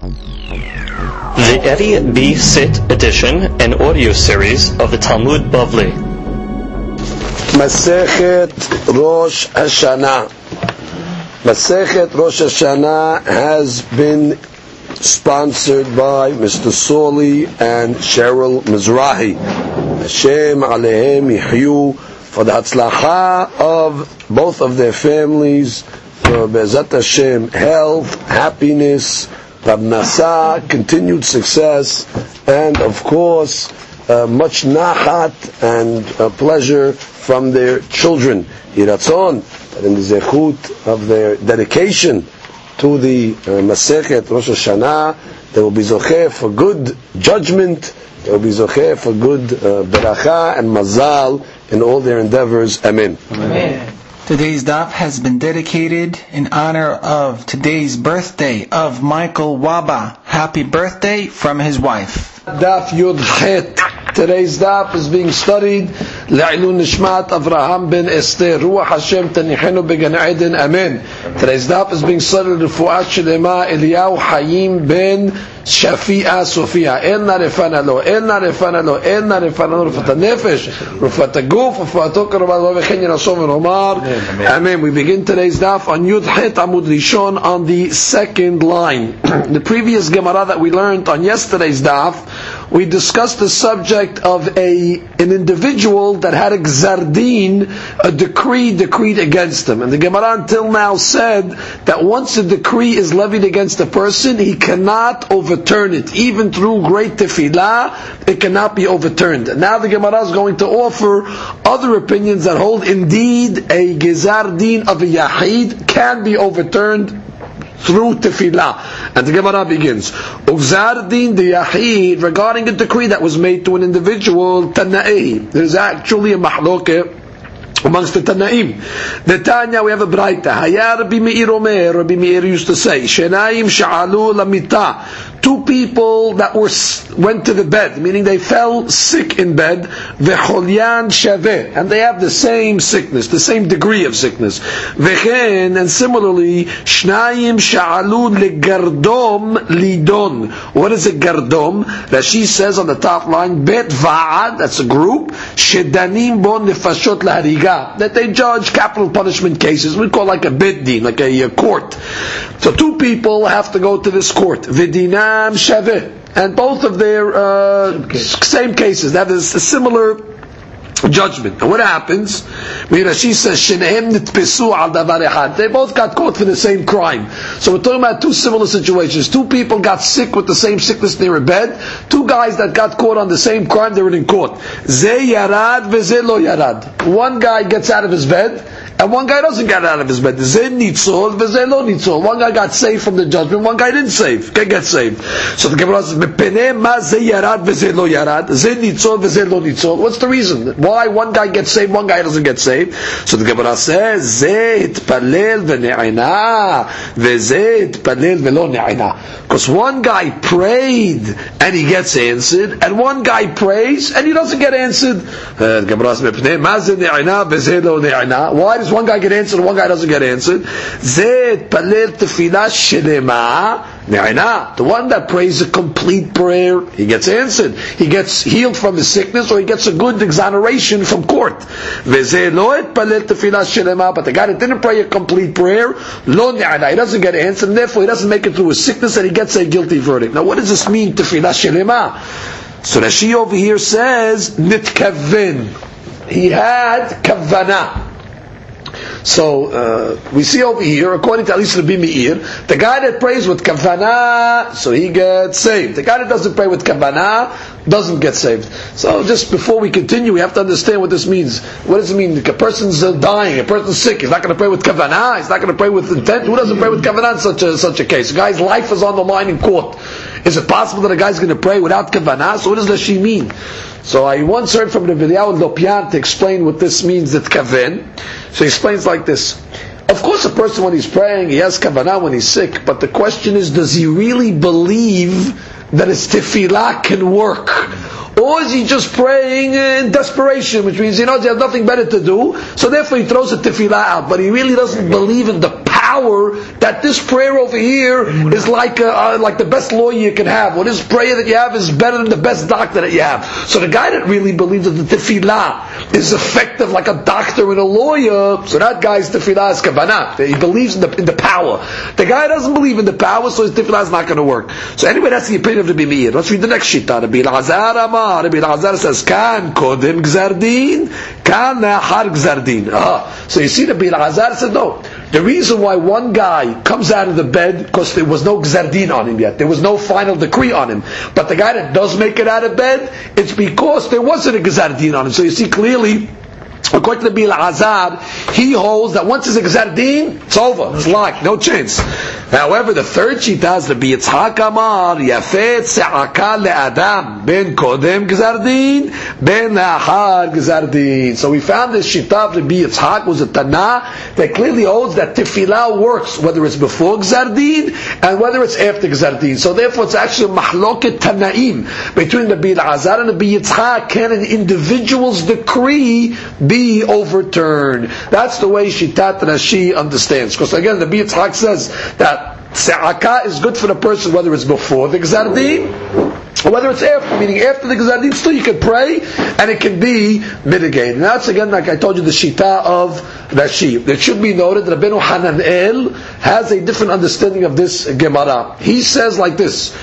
The Eddie B. Sit edition and audio series of the Talmud Bavli. Masechet Rosh Hashanah. Masechet Rosh Hashanah has been sponsored by Mr. Sawley and Cheryl Mizrahi. Hashem Alehem Yihyu for the Hatzlacha of both of their families, for Bezat Hashem, health, happiness, Parnasa, continued success, and of course, uh, much nachat and uh, pleasure from their children. Yiratzon, that in the zechut of their dedication to the uh, Masechet Rosh Hashanah, they will be zocheh for good judgment, they will be zocheh for good uh, beracha and mazal in all their endeavors. Amen. Amen. Today's daf has been dedicated in honor of today's birthday of Michael Waba. Happy birthday from his wife. Daf Yud. Today's daf is being studied. La'ilun Nishmat Avraham ben Esther. Ruach Hashem Tanihenu Began Eden. Amen. Today's daf is being studied. Refuat Shelema Eliyahu Hayim ben Shafi'a Sofia. Enna refana lo. Enna refana lo. Enna refana lo. Rufat nefesh. Rufat הגוף. רפואתו קרובה לו וכן ינסו ונאמר. Amen. We begin today's daf on Yud Het Amud Rishon on the second line. the previous Gemara that we learned on yesterday's daf, we discussed the subject of a an individual that had a gzardin, a decree decreed against him. And the Gemara until now said that once a decree is levied against a person, he cannot overturn it. Even through great tefillah, it cannot be overturned. And now the Gemara is going to offer other opinions that hold indeed a gzardin of a yahid can be overturned through tefillah. And the Gemara begins. Ugzar din the yahid regarding a decree that was made to an individual, tana'ehi. There is actually a mahloke amongst the Tanaim. The Tanya, we have a Braita. Haya Rabbi Meir Omer, Rabbi Meir used to say, Shenaim sha'alu lamita. Two people that were went to the bed, meaning they fell sick in bed, vecholyan shaveh, and they have the same sickness, the same degree of sickness. Vechen, and similarly, shnayim sha'alu legardom lidon. What is a gardom? Rashi says on the top line, bet va'ad, that's a group, shedanim bon nefashot lahariga, that they judge capital punishment cases. We call like a bid din, like a, a court. So two people have to go to this court. Vidina Shaveh. And both of their uh, same cases. That is a similar judgment. And what happens? Rashi says, "Shenehem nitpesu al davar echad." They both got caught for the same crime. So we're talking about two similar situations. Two people got sick with the same sickness near a bed. Two guys that got caught on the same crime. They were in court. Ze yarad veze lo yarad. One guy gets out of his bed. And one guy doesn't get out of his bed. Zen nitzol, v'zen lo nitzol. One guy got saved from the judgment, one guy didn't save. Can get saved. So the Gemara says, "Mepene ma ze yarad v'zen lo yarad, zen nitzol v'zen lo nitzol." What's the reason? Why one guy gets saved, one guy doesn't get saved? So the Gemara says. Because one guy prayed and he gets answered, and one guy prays and he doesn't get answered. Uh, the Gemara says. Why does one guy get answered, and one guy doesn't get answered. Ne'ina. The one that prays a complete prayer, he gets answered. He gets healed from his sickness, or he gets a good exoneration from court. But the guy that didn't pray a complete prayer, lo ne'ina. He doesn't get answered, therefore he doesn't make it through his sickness, and he gets a guilty verdict. Now, what does this mean, tefillah shelema? So Rashi over here says nitkaven. He had kavana. So uh, we see over here, according to least Rabbi Meir, the guy that prays with kavana, so he gets saved. The guy that doesn't pray with kavana doesn't get saved. So just before we continue, we have to understand what this means. What does it mean? A person's dying, a person's sick. He's not going to pray with kavana. He's not going to pray with intent. Who doesn't pray with kavana in such a such a case? Guy's life is on the line in court. Is it possible that a guy's going to pray without kavana? So what does Rashi mean? So I once heard from Rabbi Eliyahu Lopian to explain what this means, that kaven. So he explains like this. Of course, a person when he's praying, he has kavanah when he's sick, but the question is, does he really believe that his tefillah can work? Or is he just praying in desperation, which means he knows he has nothing better to do, so therefore he throws the tefillah out, but he really doesn't believe in the power that this prayer over here is like a, uh, like the best lawyer you can have, or this prayer that you have is better than the best doctor that you have. So the guy that really believes that the tefillah is effective like a doctor and a lawyer, so that guy's tefillah is kavanah. He believes in the, in the power. The guy doesn't believe in the power, so his tefillah is not going to work. So anyway, that's the opinion of the Meir. Let's read the next shita. Rabbi Elazar Amar. Rabbi Elazar says, "Kan kodim gzardin, kan har gzardin." Ah, so you see, Rabbi Elazar said, "No." The reason why one guy comes out of the bed because there was no gzardin on him yet, there was no final decree on him. But the guy that does make it out of bed, it's because there wasn't a gzardin on him. So you see clearly According to the Bil Azad, he holds that once it's a Gzardin, it's over. It's locked. No chance. However, the third shita has the be Yitzhak Amar, Yafet Se'aka Le'adam, Ben Kodem Gzardin, Ben Lahar Gzardin. So we found this shita of Rabbi Yitzhak was a Tana that clearly holds that Tefillah works, whether it's before Gzardin and whether it's after Gzardin. So therefore it's actually Mahloket Tanaim between the Bil Azad and the Rabbi Yitzhak. Can an individual's decree be overturned. That's the way Shitat Rashi understands. Because again, the Yitzhak says that Se'aka is good for the person whether it's before the Gzardin or whether it's after, meaning after the Gzardin, still you can pray and it can be mitigated. And that's again, like I told you, the Shita of Rashi. It should be noted that Rabbeinu Hananel has a different understanding of this Gemara. He says like this,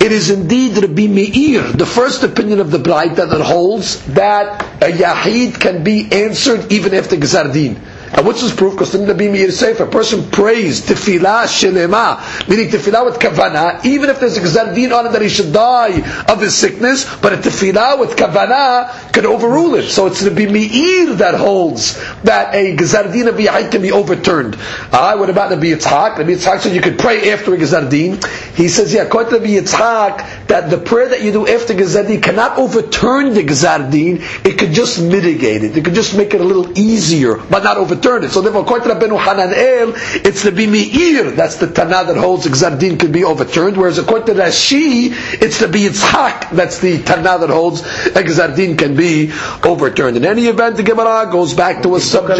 it is indeed Rabbi Meir, the first opinion of the Braita that holds that a Yahid can be answered even after Gzardin. And what's this proof? Because the if a person prays tefillah shelema, meaning tefillah with kavana, even if there's a gzardin on it that he should die of his sickness, but a tefillah with kavana can overrule it. So it's Nabi Meir that holds that a gzardin of Yahid can be overturned. Ah, what about Nabi Yitzhak? Nabi Yitzhak said you could pray after a gzardin. He says, yeah, according to Nabi Yitzhak, that the prayer that you do after gzardin cannot overturn the gzardin, it could just mitigate it. It could just make it a little easier, but not overturn overturn it. So therefore, according to Rabbeinu Hananel, it's the Bimi'ir, that's the Tana that holds Gzardin can be overturned, whereas according to Rashi, it's the Biyitzhak, that's the Tana that holds Gzardin can be overturned. In any event, the Gemara goes back to a subject.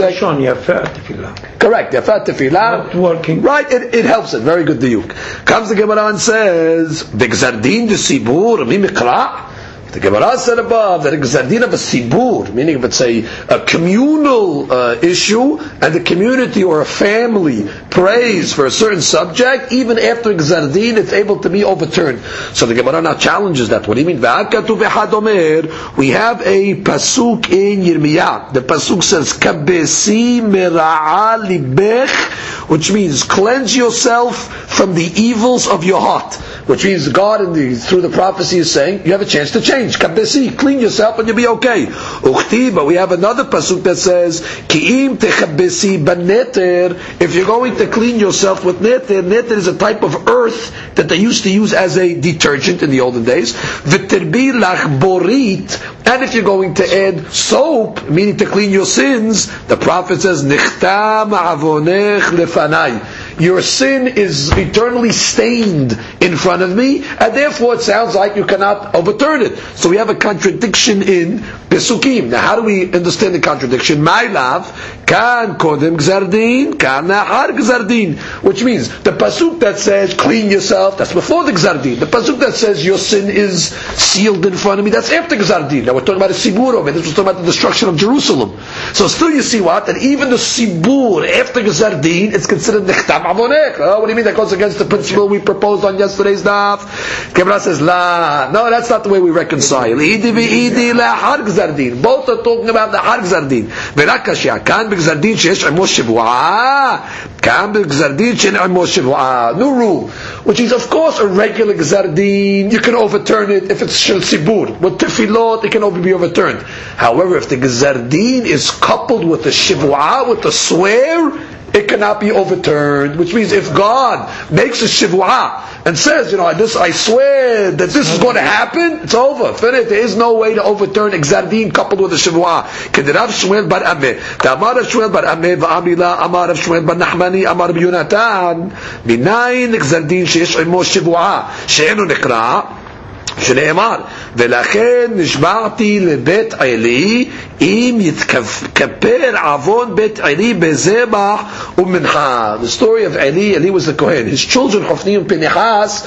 Correct, Yafat Tefillah. Not working. Right, it, it helps it. Very good diuk. Comes the Gemara and says, the Gzardin the Sibur, Mimikra. The Gemara said above that a gzardin of a sibur, meaning if it's a, a communal uh, issue, and the community or a family prays for a certain subject, even after gzardin, it's able to be overturned. So the Gemara now challenges that. What do you mean? We have a pasuk in Yirmiyah. The pasuk says, "Kabesi libech," which means cleanse yourself from the evils of your heart. Which means God, the, through the prophecy, is saying you have a chance to change change. Kabesi, clean yourself and you'll be okay. But we have another pasuk that says, Ki'im techabesi baneter. If you're going to clean yourself with neter, neter is a type of earth that they used to use as a detergent in the olden days. V'terbi lach borit. And if you're going to add soap, meaning to clean your sins, the prophet says, Nichtam avonech lefanai your sin is eternally stained in front of me, and therefore it sounds like you cannot overturn it. So we have a contradiction in Pesukim. Now how do we understand the contradiction? My love, kan kodem gzardin, kan nahar gzardin. Which means, the Pasuk that says, clean yourself, that's before the gzardin. The Pasuk that says, your sin is sealed in front of me, that's after gzardin. Now we're talking about a sibur over this was talking about the destruction of Jerusalem. So still you see what? That even the sibur, after gzardin, it's considered nechtam avonech. Oh, what do you mean that goes against the principle we proposed on yesterday's daf? Gemara says, la. No, that's not the way we reconcile. Both are talking about the har gzardin. ורק קשה, כאן בגזר דין שיש עמו שבועה, כאן בגזר דין שאין עמו שבועה. New rule, which is of course a regular גזר דין, you can overturn it if it's של ציבור. With tefillot, it can only be overturned. However, if the גזר דין is coupled with the shivua, with the swear, it cannot be overturned. Which means if God makes a shivua and says, you know, I, this, I swear that this is going to happen, it's over. Finished. There is no way to overturn Exardin coupled with a shivua. Kedirav Shmuel bar Ameh. Ta'amar Shmuel bar Ameh va'amila amar Shmuel bar Nachmani amar Yonatan. Minayin imo shivua she'enu. שנאמר, ולכן נשבעתי לבית עלי אם יתכפר עוון בית עלי בזבח ומנחה. The story of Eli, Eli was the Kohen. His children, Hofni and Pinchas,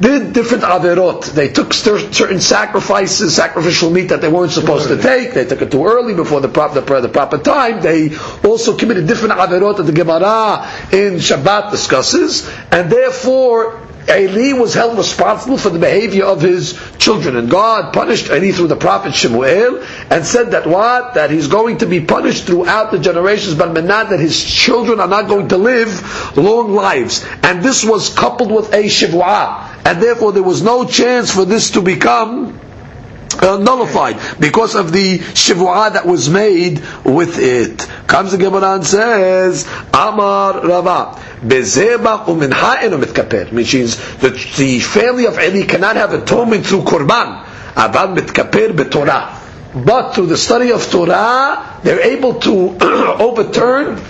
did different averot. They took certain sacrifices, sacrificial meat that they weren't supposed to take. They took it too early before the proper, the, the proper time. They also committed different averot that the Gemara in Shabbat discusses, and therefore Eli was held responsible for the behavior of his children, and God punished Eli through the prophet Shemuel, and said that what? That he's going to be punished throughout the generations, but not that his children are not going to live long lives. And this was coupled with a shivua, and therefore there was no chance for this to become uh, nullified because of the shivua that was made with it. Comes the Gemara and says, Amar Rava. Bezebach uminha means that the family of Eli cannot have atonement through korban. Abad mitkaper betorah. But through the study of Torah, they're able to overturn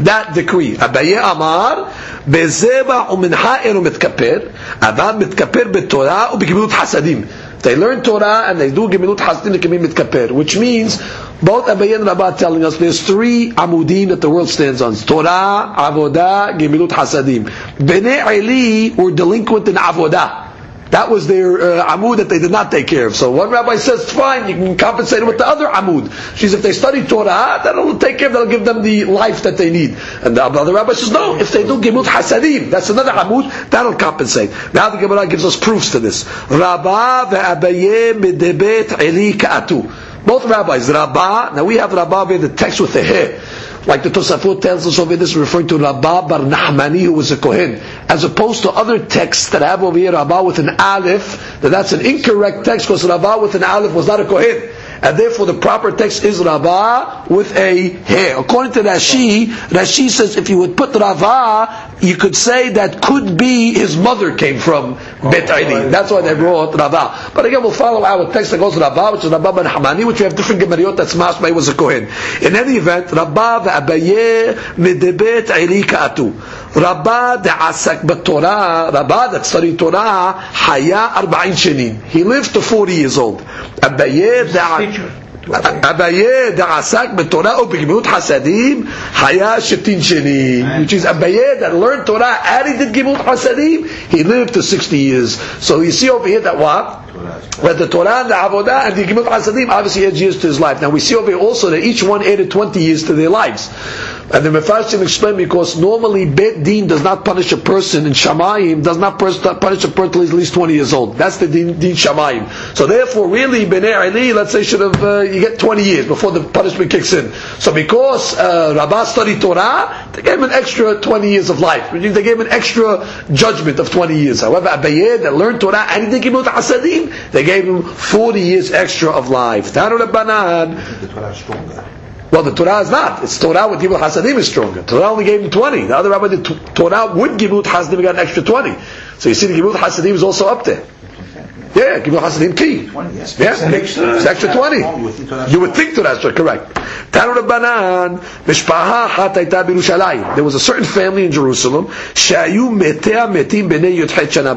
that decree. Abaye Amar, Bezeba uminha eno mitkaper, Abad mitkaper betorah ubegimilut hasadim. They learn Torah and they do Gemilut be mitkaper, which means both Abaye and Rabbah telling us there's three amudim that the world stands on. Torah, Avodah, Gemilut Hasadim. Bnei Eli were delinquent in Avodah. That was their uh, amud that they did not take care of. So one rabbi says, fine, you can compensate it with the other amud. She says, if they study Torah, that'll take care, of, that'll give them the life that they need. And the other rabbi says, no, if they do Gemilut Hasadim, that's another amud, that'll compensate. Now the Gemara gives us proofs to this. Rabba ve'abaye medebet eli ka'atu. Both rabbis, Rabbah, now we have Rabbah with the text with the hair. Like the Tosafot tells us over this, referring to Rabbah bar Nahmani, who was a Kohen, as opposed to other texts that have over here Rabbah with an Aleph, that that's an incorrect text because Rabbah with an Aleph was not a Kohen and therefore the proper text is Rava with a hair. According to Rashi, Rashi says if you would put Rava, you could say that could be his mother came from Bet Aili. That's why they brought Rava. But again, we'll follow our text that goes Rava, which is Rava ben Hamani, which we have different Gemariot that Smasmai was a Kohen. In any event, Rava ve'abaye medebet Aili ka'atu. Rabba de'asak b'Torah, Rabba that studied Torah, haya arba'in shenin. He lived to 40 years old. Abaye Abaye da'asak b'Torah or b'gemilut hasadim, haya shetin shenin. Which is Abaye that learned Torah and he did gemilut hasadim, he lived to 60 years. So you see over here that what? But the Torah and the Avodah and the Gemilut Hasadim obviously adds years to his life. Now we see over here also that each one added 20 years to their lives. And the Mefarshim explain because normally Bet Din does not punish a person in Shamayim, does not punish a person at least 20 years old. That's the Din, din Shamayim. So therefore, really, Bnei Ali, let's say, should have, uh, you get 20 years before the punishment kicks in. So because uh, Rabbah studied Torah, they gave him an extra 20 years of life. They gave him an extra judgment of 20 years. However, Abayed that learned Torah and he didn't give him Hasadim, they gave him 40 years extra of life. Tanu Rabbanan. The Torah stronger. Well, the Torah is not. It's Torah with Gimut Hasadim is stronger. Torah only gave him 20. The other rabbi did Torah with Gimut Hasadim got an extra 20. So you see the Gimut Hasadim is also up there. Yeah, Gimel Hasidim key. 20, yes. Yeah, it's extra 20. You would think Torah is correct. Tanu Mishpaha Hat Birushalayim. There was a certain family in Jerusalem, Shayu Metea Metim Bnei Yudchet Shana.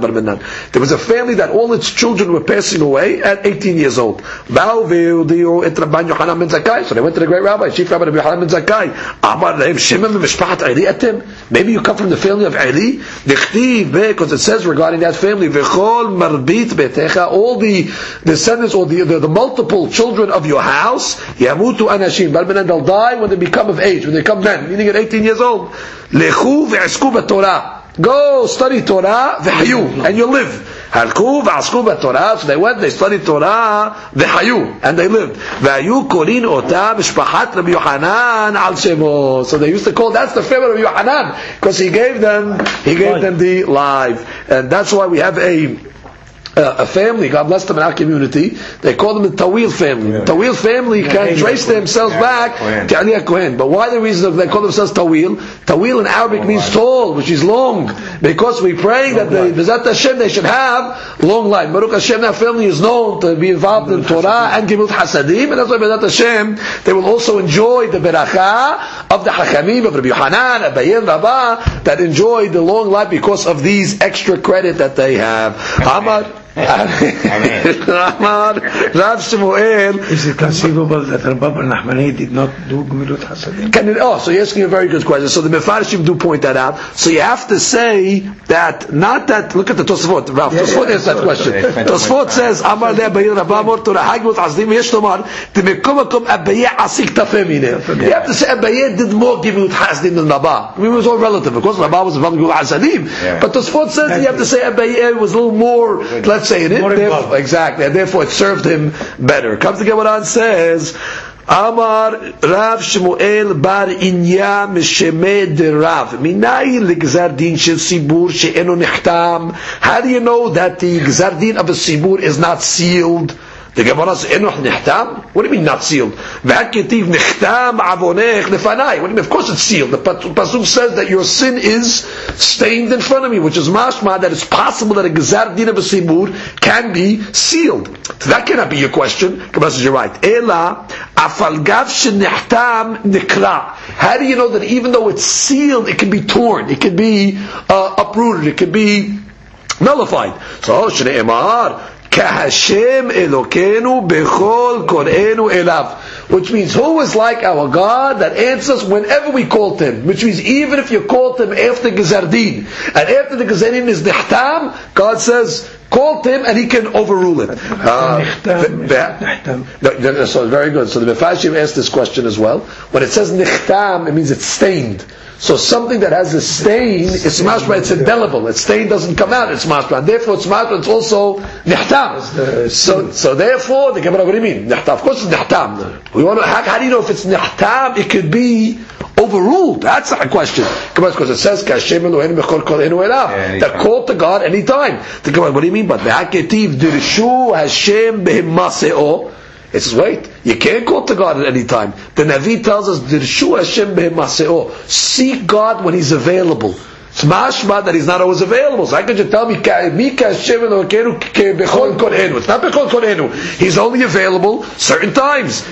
There was a family that all its children were passing away at 18 years old. Ba'u ve'udiyu et Rabban Yochanan ben Zakkai. So they went to the great rabbi, Chief Rabbi Rabbi Yochanan ben Zakkai. Amar lehem Shimon Mishpahat Eli etem. Maybe you come from the family of Eli. Dichtiv because it says regarding that family, V'chol marbit beteh all the descendants or the, the, the multiple children of your house, yamutu anashim, they'll die when they become of age, when they become men, meaning at 18 years old. Lechu ve'esku Torah. Go study Torah, v'hayu, and you'll live. Halku v'asku Torah. So they went, they studied Torah, v'hayu, and they lived. V'hayu kolin ota mishpachat Rabbi Yohanan al shemo. So they used to call, that's the family of Yohanan, because he gave them, he gave them the life. And that's why we have a, a family, God bless them in our community, they call them the Tawil family. Yeah. Tawil family can trace themselves back to Eli HaKohen. But why the reason they call themselves Tawil? Tawil in Arabic means tall, which is long. Because we pray that the Bezat Hashem, they should have long life. Baruch Hashem, that family is known to be involved in Torah and Gimut Hasadim, and that's why Bezat Hashem, they will also enjoy the Beracha of the Hachamim, of Rabbi Yohanan, Abayin, Rabbah, that enjoy the long life because of these extra credit that they have. Amar Rav Shmuel Is it conceivable that Rabbi Nachmani did not do Gemilut Hasadim? Can it, oh, so you're asking a very good question. So the Mefarshim do point that out. So you have to say that, not that, look at the Tosfot, Ralph. Yeah, Tosfot yeah, answers that question. Tosfot says, Amar le Abayi Rabba Amor Torah Hagmut Azdim Yesh Lomar, T'mekom Akom Abayi Asik Tafeh Mineh. You have to say Abayi did more Gimut Hasdim than Rabba. I mean, it was all relative. Of course, Rabba was involved in Gimut Hasadim. But Tosfot says you have to say Abayi was a little more, let's say, in it. More Therefore- involved. Exactly. And therefore it served him better. Comes to Gemara and says, Amar Rav Shmuel bar Inya Mishemeh de Rav. Minai לגזר דין של ציבור שאינו נחתם. How do you know that the גזר דין of a ציבור is not sealed? The Gemara says, "Enoch nichtam." What do you mean not sealed? V'haketiv nichtam avonech lefanai. What do you mean? Of course it's sealed. The pasuk says that your sin is stained in front of me, which is mashma that it's possible that a gezar din of a simur can be sealed. So that cannot be your question. Gemara says you're right. Ela afalgav shenichtam nikra. How do you know that even though it's sealed, it can be torn, it can be uh, uprooted, it can be nullified? So shneimar kahashem elokenu bechol korenu elav. Which means who is like our God that answers whenever we call him. Which means even if you call him after Gazardin, and after the Gazardin is Nihtam, God says, call him and he can overrule it. Uh, Nihtam, Nihtam. no, no, no, so very good. So the Mefashim asked this question as well. When it says nichtam, it means it's stained. So something that has a stain, it's mashma, it's indelible. Its stain doesn't come out, it's mashma. And therefore it's mashma, it's also nichtam. So, so therefore, the Gemara, what do you mean? Nichtam. Of course it's nichtam. We want to, how, how do you know if it's nichtam? It could be overruled. That's not a question. Gemara, because it says, Kashem Eloheinu bechol kol enu elav. Yeah, That call to God anytime. The Gemara, what do you mean? But Be'aketiv dirshu Hashem behimaseo. It says, wait, you can't call to God at any time. The Navi tells us, Dirshu Hashem behimaseo. Seek God when He's available. It's mashma that He's not always available. So how could you tell me, "Ka- Mika Hashem Elokeinu ke bechol korenu? It's not bechol korenu. He's only available certain times.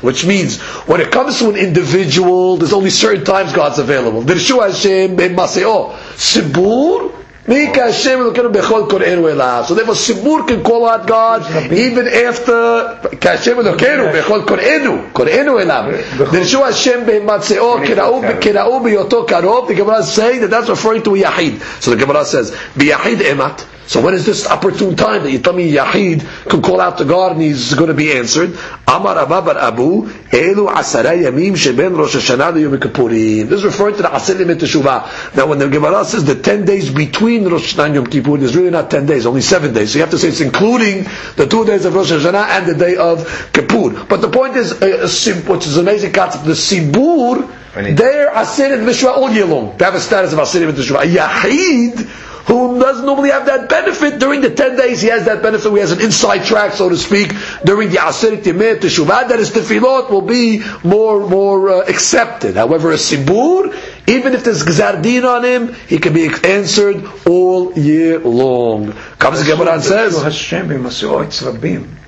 Which means, when it comes to an individual, there's only certain times God's available. Dirshu Hashem behimaseo. Sibur, Mika Hashem Elokeinu bechol korenu elav. So therefore, Sibur can call out God even after Hashem Elokeinu bechol korenu korenu elav. Dirshu Hashem behimatzeo kirau kirau biyoto karov. The Gemara is saying that that's referring to yahid. So the Gemara says biyahid emat. So when is this opportune time that you tell me Yahid can call out to God and he's going to be answered? Amar Abba bar Abu, Elu Asara Yamim Sheben Rosh Hashanah Yom Kippurim. This is referring to the Asar Yom Teshuvah. Now when the Gemara says the 10 days between Rosh Hashanah and Yom Kippur, there's really not 10 days, only 7 days. So you have to say it's including the 2 days of Rosh Hashanah and the day of Kippur. But the point is, uh, which is an amazing concept, the Sibur, they're Asir and Mishra all year long. They have a status of Asir and. A Yahid, who doesn't normally have that benefit during the 10 days, he has that benefit, he has an inside track, so to speak, during the Asir Timeh Teshuvah, that his tefillot will be more, more uh, accepted. However, a Sibur, even if there's Gzardin on him, he can be answered all year long. Comes the Gemara and says,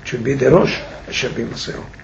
should be the Rosh Hashem b'maseo.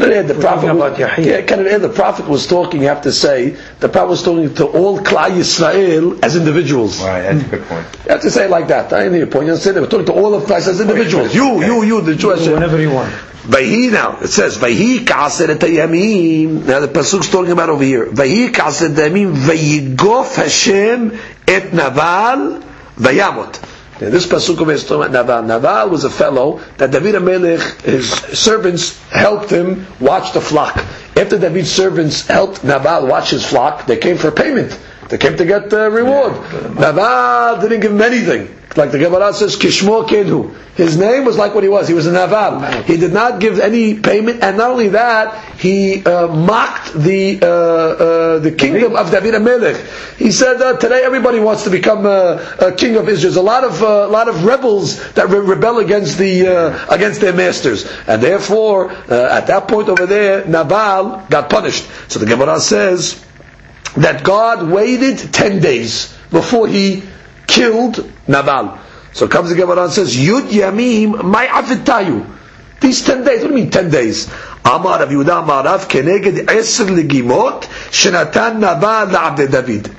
Can it add the prophet? talking. Yeah, can it add the prophet was talking? You have to say the prophet was talking to all Klal Yisrael as individuals. Right, that's a good point. You have to say it like that. I hear your point. You understand? They were talking to all of Christ as individuals. You, you, you, the Jewish. Whenever you want. Vayhi now, it says, Vayhi ka'aseret yamim. Now the Pasuk's talking about over here. Vayhi ka'aseret yamim, Vayigof Hashem et Naval, Vayamot. Now this Pasuk over here is talking about Naval. Naval was a fellow that David Melech, his servants helped him watch the flock. After David's servants helped Naval watch his flock, they came for payment. They came to get the reward. Uh, Naval didn't give him anything. Like the Gemara says, Kishmo Kedhu. His name was like what he was. He was a Naval. He did not give any payment, and not only that, he uh, mocked the uh, uh, the kingdom of David Amelech. He said, uh, "Today everybody wants to become uh, a king of Israel. There's a lot of uh, lot of rebels that re- rebel against the uh, against their masters, and therefore, at that point over there, Nabal got punished. So the Gemara says that God waited 10 days before he killed Nabal. So comes the Gemara and says, Yud Yamim, my avitayu. These 10 days, what do you mean 10 days? Amar Rav Yehuda Amar Rav, keneged eser legimot, shenatan Nabal David.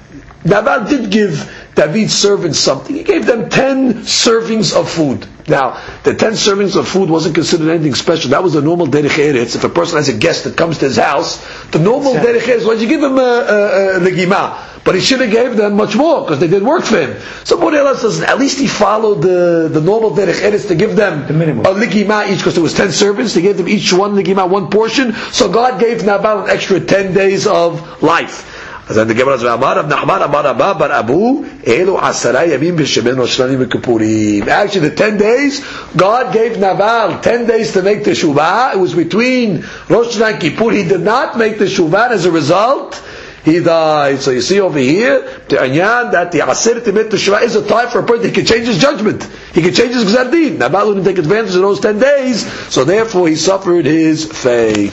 Nabal did give David's servants something. He gave them ten servings of food. Now, the ten servings of food wasn't considered anything special. That was the normal derech eretz. If a person has a guest that comes to his house, the normal derech eretz was you give him a, a, a legima. But he should have gave them much more because they did work for him. So Mordechai says at least he followed the, the normal derech eretz to give them The minimum. a ligima each because there was ten servants. He gave them each one ligima, one portion. So God gave Nabal an extra ten days of life. אז then the Gemara says, אמר רב נחמן אמר רבא בר אבו, אלו עשרה ימים בשמן ראש השנה וכיפורים. Actually, the ten days, God gave Naval ten days to make the Shuvah. It was between Rosh Hashanah and Kippur. He did not make the Shuvah, and as a result, he died. So you see over here, the Anyan, that the Asir Timit Teshuvah is a time for a person, he can change his judgment. He can change his Gzardin. Nabal didn't take advantage of those 10 days, so therefore he suffered his fate.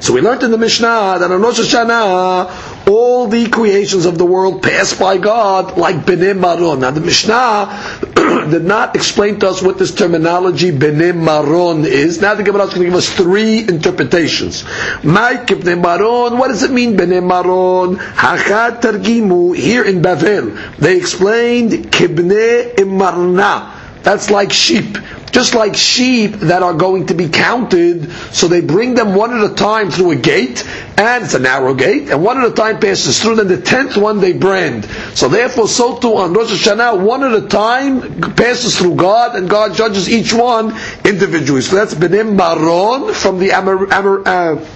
So we learned in the Mishnah that on Rosh Hashanah, all the creations of the world pass by God like Bnei Maron. Now the Mishnah did not explain to us what this terminology Bnei Maron is. Now the Gemara is going to give us three interpretations. Mike Bnei Maron, what does it mean Bnei Maron? Hachat Targimu, here in Bavel, they explained Kibnei Imarna. That's like sheep. Just like sheep that are going to be counted, so they bring them one at a time through a gate, and it's a narrow gate, and one at a time passes through, then the tenth one they brand. So therefore, so too on Rosh Hashanah, one at a time passes through God, and God judges each one individually. So that's Benim Maron from the Amar, Amar, uh,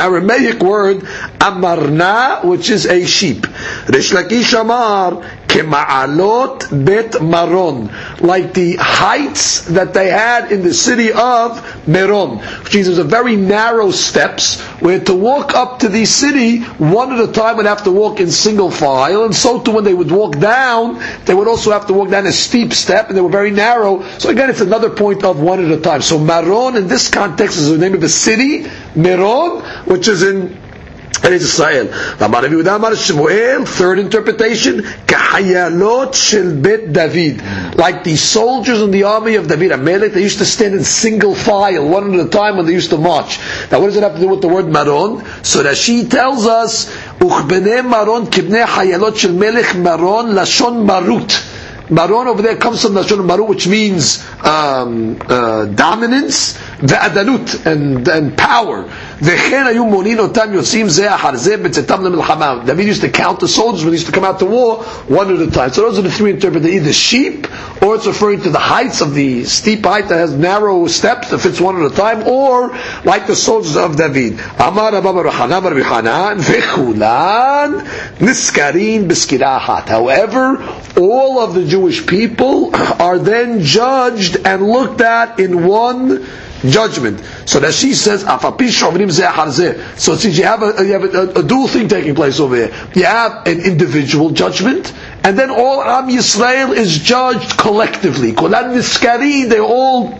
Aramaic word amarna, which is a sheep. Reish Lakish Amar kema'alot bet maron, like the heights that they had in the city of Meron, which means a very narrow steps where to walk up to the city one at a time would have to walk in single file, and so too when they would walk down, they would also have to walk down a steep step, and they were very narrow. So again, it's another point of one at a time. So Maron in this context is the name of a city, Meron, which is in Israel. Rabbi Yehuda Amar Shmuel, third interpretation, shel bet David. Like the soldiers in the army of David, Amelech, they used to stand in single file, one at a time when they used to march. Now what does it have to do with the word Maron? So that she tells us, Uchbene Maron hayalot shel melech Maron lashon marut. Maron over there comes from Lashon Maru, which means um, uh, dominance, ve'adalut, and, and power. וכן היו מונין אותם יוצאים זה אחר זה בצאתם למלחמה. David used to count the soldiers when he used to come out to war one at a time. So those are the three interpretations. Either sheep, or it's referring to the heights of the steep height that has narrow steps that fits one at a time, or like the soldiers of David. Amar Abba Baruch Hanan Baruch Hanan v'chulan niskarin b'skirahat. However, all of the Jewish people are then judged and looked at in one judgment. So that she says. So since you have a you have a, a, dual thing taking place over here, you have an individual judgment, and then all Am Yisrael is judged collectively. Kolan niskari, they all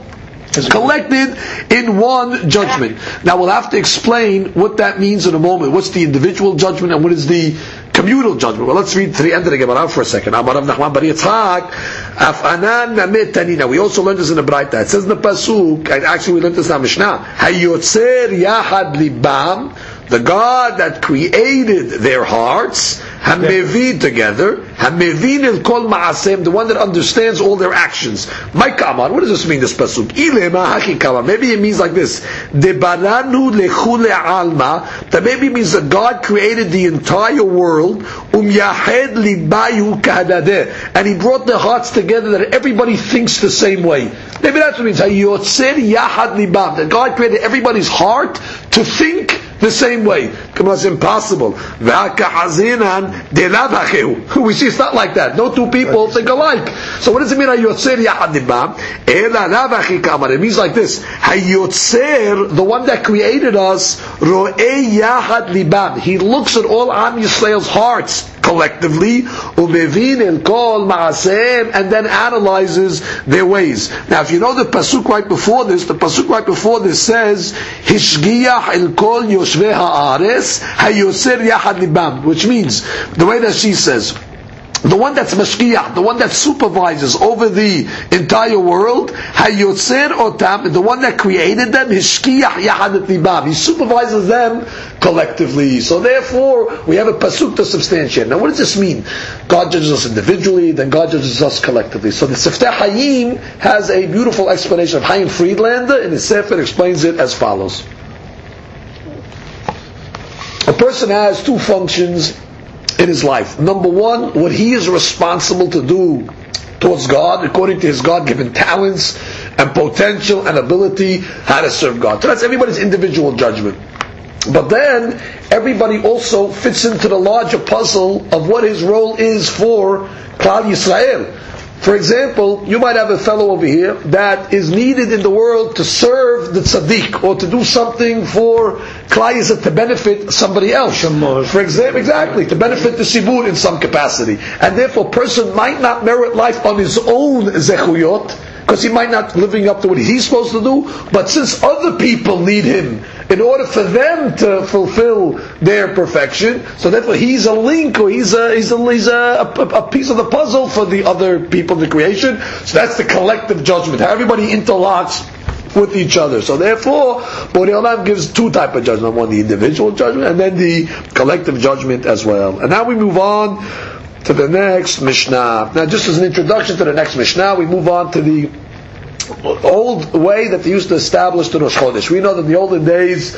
collected in one judgment. Now we'll have to explain what that means in a moment. What's the individual judgment and what is the communal judgment? Well, let's read to the end of the Gemara for a second. Amar Rav Nachman bar Afanan tanina. We also learned this in the Braita. It says in the pasuk. and Actually, we learned this in the Mishnah. Hayotzer yahad libam. The God that created their hearts, Hamevin together, Hamevin el kol ma'asem, the one that understands all their actions. My kamar, what does this mean, this pasuk? Maybe it means like this. Debaranu lechu alma. That maybe means that God created the entire world, um yahed libayu kahadadeh. And He brought their hearts together that everybody thinks the same way. Maybe that's what it means. Hayotzer yahad libam. That God created everybody's heart to think the same way. It's impossible. We see it's not like that. No two people think alike. So what does it mean? It means like this. The one that created us. He looks at all Am Yisrael's hearts collectively, and then analyzes their ways. Now, if you know the pasuk right before this, the pasuk right before this says, "Hishgiyah el kol yoshvei hayoser yachad libam," which means the way that she says. the one that's mashkiach, the one that supervises over the entire world, hayotzer otam, the one that created them, hishkiach yahad libam. He supervises them collectively. So therefore, we have a pasuk to substantiate. Now, what does this mean? God judges us individually, then God judges us collectively. So the Siftei Hayim has a beautiful explanation of Hayim Friedlander, and the Sefer explains it as follows. A person has two functions in his life. Number one, what he is responsible to do towards God, according to his God-given talents and potential and ability, how to serve God. So that's everybody's individual judgment. But then, everybody also fits into the larger puzzle of what his role is for Klal Yisrael. For example, you might have a fellow over here that is needed in the world to serve the tzaddik or to do something for klai to benefit somebody else. For example, exactly, to benefit the sibur in some capacity. And therefore, a person might not merit life on his own zechuyot, because he might not living up to what he's supposed to do, but since other people need him in order for them to fulfill their perfection, so therefore he's a link or he's a he's a, he's a, a, a piece of the puzzle for the other people in the creation. So that's the collective judgment. How everybody interlocks with each other. So therefore, Borei Olam gives two type of judgment: one the individual judgment, and then the collective judgment as well. And now we move on to the next Mishnah. Now, just as an introduction to the next Mishnah, we move on to the old way that they used to establish the Rosh Chodesh. We know that in the olden days,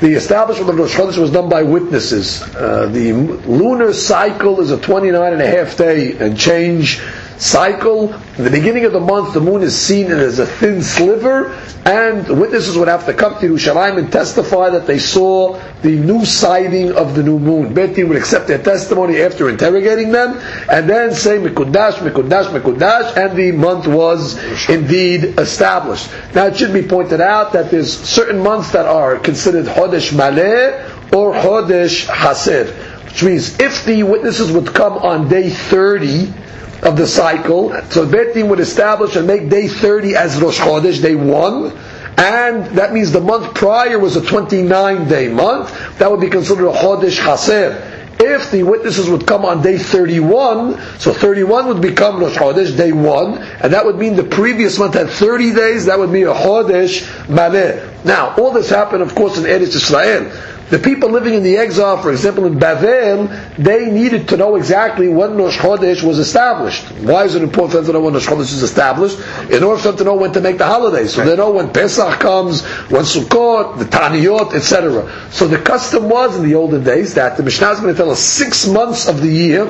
the establishment of Rosh Chodesh was done by witnesses. Uh, the lunar cycle is a 29 and a half day and change cycle. In the beginning of the month, the moon is seen as a thin sliver, and witnesses would have to come to Yerushalayim and testify that they saw the new sighting of the new moon. Beti would accept their testimony after interrogating them, and then say Mikudash, Mikudash, Mikudash, and the month was indeed established. Now it should be pointed out that there's certain months that are considered Chodesh Maleh or Chodesh Haser, which means if the witnesses would come on day 30, of the cycle. So Bet Din would establish and make day 30 as Rosh Chodesh, day 1. And that means the month prior was a 29 day month. That would be considered a Chodesh Haser. If the witnesses would come on day 31, so 31 would become Rosh Chodesh, day 1, and that would mean the previous month had 30 days, that would be a Chodesh Maleh. Now, all this happened, of course, in Eretz Israel. The people living in the exile, for example, in Bavel, they needed to know exactly when Rosh Chodesh was established. Why is it important for them to know when Rosh Chodesh is established? In order for them to know when to make the holidays. So they know when Pesach comes, when Sukkot, the Taniyot, etc. So the custom was in the olden days that the Mishnah is going to tell us six months of the year,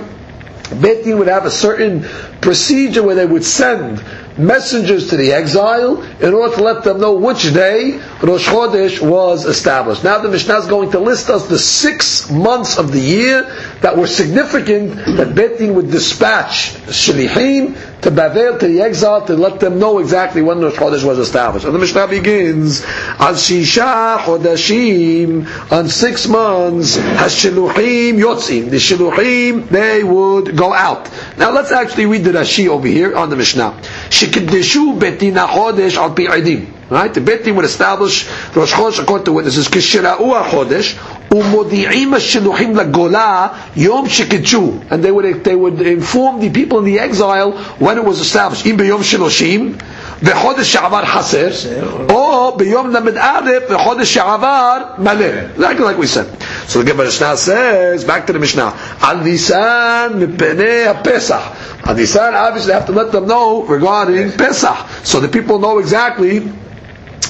Bet Din would have a certain procedure where they would send messengers to the exile in order to let them know which day Rosh Chodesh was established. Now the Mishnah is going to list us the six months of the year that were significant that Betin would dispatch Shlichim to Bavel, to the exile, to let them know exactly when Rosh Chodesh was established. And the Mishnah begins, on Shisha Chodashim, on six months, Hashiluchim Yotzim. The Shiluchim, they would go out. Now let's actually read the Rashi over here on the Mishnah. Shekideshu Betina Chodesh al Pi Right? The Bet would establish Rosh Chodesh according to witnesses, Kishira'u HaChodesh, umodi'im shiluchim lagola yom shekichu, and they would they would inform the people in the exile when it was established. Im beyom shiloshim v'chodesh she'avar haser, or beyom lamed alef v'chodesh she'avar maleh. Exactly like we said. So the Gemara Mishnah says back to the Mishnah al nisan mipenei pesach. Al nisan obviously have to let them know regarding Pesach, so the people know exactly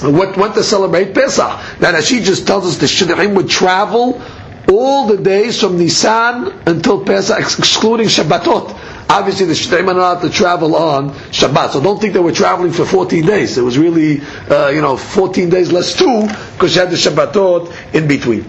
what, what to celebrate Pesach. Now she just tells us the Shiluchim would travel all the days from Nisan until Pesach, excluding Shabbatot. Obviously, the Shiluchim are not allowed to travel on Shabbat, so don't think they were traveling for 14 days. It was really, uh, you know, 14 days less two, because you had the Shabbatot in between.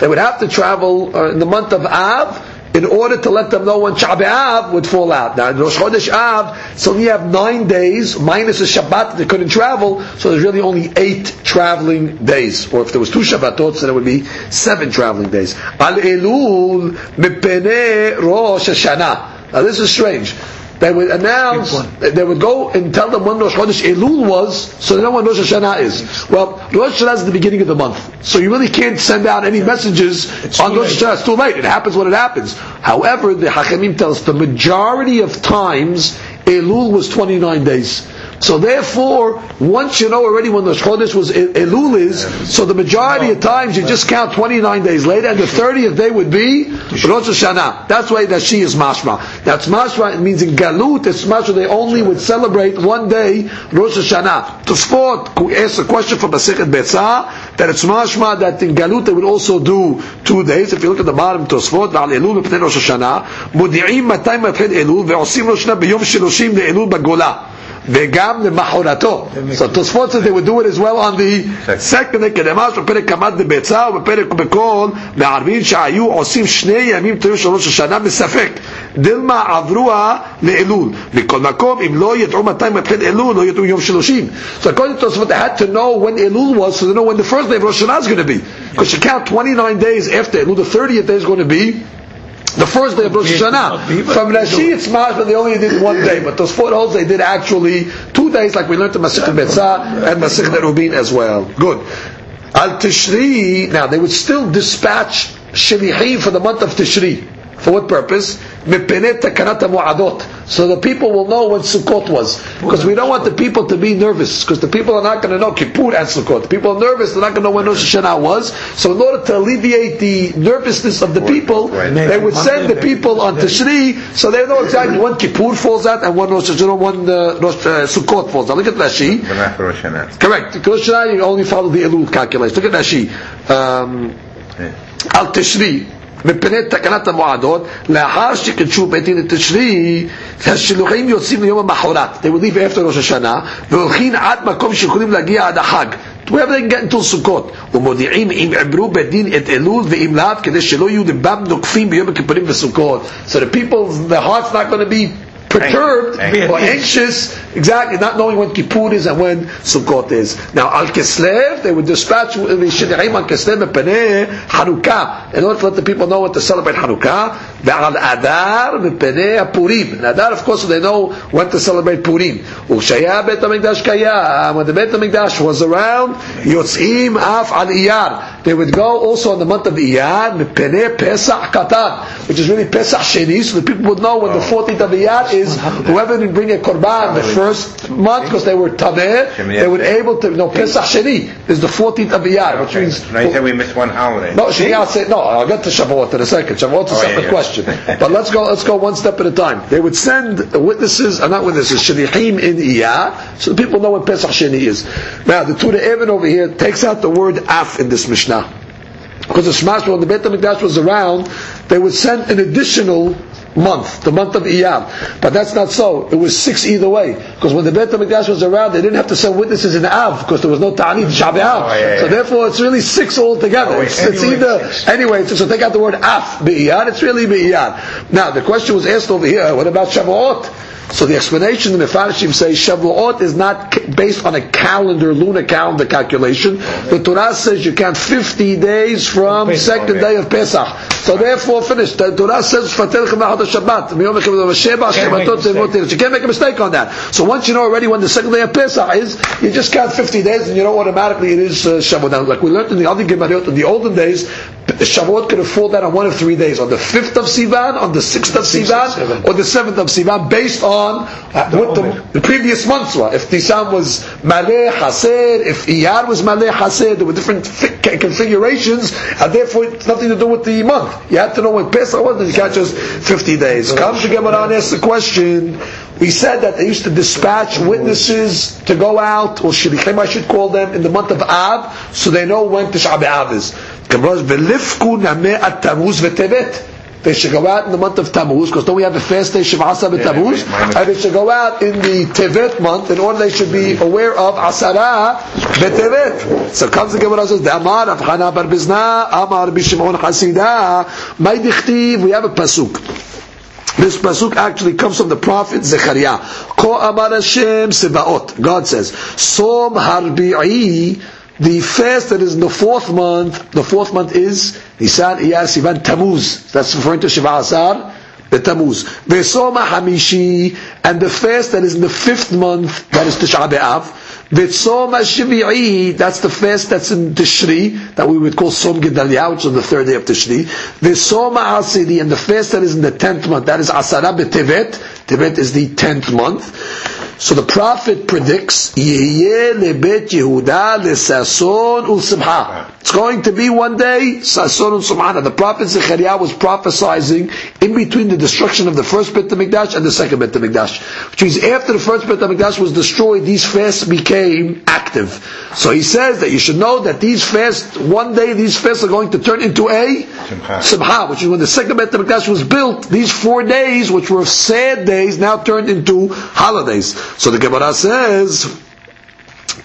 They would have to travel uh, in the month of Av, in order to let them know when Sha'ab Av would fall out. Now, in Rosh Chodesh Av, so you have nine days, minus a Shabbat, they couldn't travel, so there's really only eight traveling days. Or if there was two Shabbatot, then it would be seven traveling days. Al Elul mipene Rosh Hashanah. Now this is strange. They would announce, they would go and tell them when Rosh Chodesh Elul was, so they know when Rosh Hashanah is. Well, Rosh Hashanah is the beginning of the month, so you really can't send out any messages on Rosh Hashanah. It's too late. It happens when it happens. However, the Hachamim tells us the majority of times Elul was 29 days. So therefore, once you know already when the Chodesh was Elul is, so the majority of times you just count 29 days later, and the 30th day would be Rosh Hashanah. That's why that she is mashma. That's mashma. It means in Galut, it's mashma. They only would celebrate one day Rosh Hashanah. Tosfot asked a question from Masechet Betzah that it's mashma that in Galut they would also do two days. If you look at the bottom, Tosfot ועל אלול מפני ראש השנה, מודיעים מתי מתחיל אלול ועושים ראש השנה ביום שלושים לאלול בגולה. וגם למחרתו. So תוספות says they would do it as well on the second day, כדמש בפרק קמד דביצה ובפרק בכל מערבים שהיו עושים שני ימים תראו של ראש השנה בספק. דלמה עברוה לאלול. מכל מקום, אם לא ידעו מתי מתחיל אלול, לא ידעו יום שלושים. So according to Tosfot, they had to know when Elul was, so they know when the first day of Rosh Hashanah is going to be. Because you count 29 days after Elul, the 30th day is going to be the first day of Rosh Hashanah. From Rashi, it's but they only did one day. But those four holds, they did actually two days, like we learned in Masichet Betzah and Masichet Eruvin as well. Good. Al Tishri, now they would still dispatch Shilihi for the month of Tishri. For what purpose? So the people will know when Sukkot was. Because we don't want the people to be nervous. Because the people are not going to know Kippur and Sukkot. The people are nervous, they're not going to know when Rosh Hashanah was. So in order to alleviate the nervousness of the people, they would send the people on Tishri, so they know exactly when Kippur falls out and when Rosh Hashanah, when uh, Rosh, uh, Sukkot falls out. Look at Rashi. Correct. Rosh Hashanah, you only follow the Elul calculation. Look at Rashi. Um, Al Tishri. מפני תקנת המועדות, לאחר שקידשו בית דין לתשרי, השלוחים יוצאים ליום המחרת, they will leave after ראש השנה, והולכים עד מקום שיכולים להגיע עד החג. wherever they can get until סוכות, ומודיעים אם עברו בית דין את אלול ואם לאו, כדי שלא יהיו לבם נוקפים ביום הכיפורים וסוכות. So the people, their heart's not going to be perturbed or anxious, exactly, not knowing when Kippur is and when Sukkot is. Now, Al Kislev, they would dispatch the Shiluchim Al Kislev Mepene Hanukkah, in order to let the people know when to celebrate Hanukkah. Ve'al Adar Mepene Purim. And Adar, of course, they know when to celebrate Purim. Ushaya Bet HaMikdash Kaya, when the Bet HaMikdash was around, Yotzim Af Al Iyar. They would go also in the month of Iyar, Pesach Katan, which is really Pesach Sheni, so the people would know when the 14th of Iyar is whoever didn't bring a korban the first month because they were tameh, they were able to. No, Pesach Sheni is the 14th of Iyar, which means. No, you said we missed one holiday. No, Sheni, no. I'll get to Shavuot in a second. Shavuot's a Oh, separate yeah. question. But let's go. Let's go one step at a time. They would send witnesses, uh, not witnesses, shlichim in Iyar, so the people know when Pesach Sheni is. Now, the Turei Even over here takes out the word af in this Mishnah. Because the Shemash, when the Beit HaMikdash was around, they would send an additional month, the month of Iyar. But that's not so. It was six either way. Because when the Beit HaMikdash was around, they didn't have to send witnesses in Av, because there was no Ta'anit Shabbos. Oh, yeah, yeah. So therefore, it's really six altogether. Oh, it's, it's anyway, either, six. anyway, so take out the word Af, Be'iyar, it's really Be'iyar. Now, the question was asked over here, what about Shavuot? So the explanation in the Farshim says Shavuot is not based on a calendar, lunar calendar calculation. The Torah says you count 50 days from second day of Pesach. So therefore, finished. The Torah says Fatel Chemachot Shabbat. Miyom Echim Sheba, Shematot Tzemot Tirich. You can't make a mistake on that. So once you know already when the second day of Pesach is, you just count 50 days and you know automatically it is uh. Now, like we learned in the other Gemariot in the olden days, Shavuot could have fallen down on one of three days, on the 5th of Sivan, on the 6th of Sivan, or the 7th of Sivan, based on uh, what the, the previous months were. If Nisan was Maleh Haser, if Iyar was Maleh Haser, there were different fi- configurations, and therefore it's nothing to do with the month. You had to know when Pesach was, and you can't just 50 days. Come to Gemara and ask the question. We said that they used to dispatch witnesses to go out, or shlichim I should call them, in the month of Av, so they know when Tisha B'Av is. Gemara says, "V'lifku nameh at Tammuz v'tevet." They should go out in the month of Tammuz, because don't we have a fast day, Shivasa b'Tammuz? minus- And they should go out in the Tevet month, in order they should be aware of Asara b'Tevet. So comes the Gemara says, the Amar of Chana bar Bizna, Amar b'Shimon Hasidah, May dichtiv, we have a pasuk. This pasuk actually comes from the prophet Zechariah. Ko amar Hashem sebaot. God says, Som harbi'i, the fast that is in the fourth month, the fourth month is Nisan, Iyar, Sivan, Tammuz. That's referring to Shiva Asar, Betamuz. Vesoma Hamishi, and the fast that is in the fifth month, that is Tisha B'Av. V'tzom Shvi'i, that's the fast that's in Tishri, that we would call Som Gedalia, which is the third day of Tishri. V'tzom Asiri, and the fast that is in the tenth month, that is Asara B'Tevet. Tevet is the tenth month. So the prophet predicts, Yehyeh lebet Yehuda lesason ulsimha. It's going to be one day, sason ulsimha. The prophet Zechariah was prophesying in between the destruction of the first Beit HaMikdash and the second Beit HaMikdash. Which means after the first Beit HaMikdash was destroyed, these fasts became active. So he says that you should know that these fasts, one day these fasts are going to turn into a. Simcha, which is when the second Beit HaMikdash was built, these four days, which were sad days, now turned into holidays. So the Gemara says,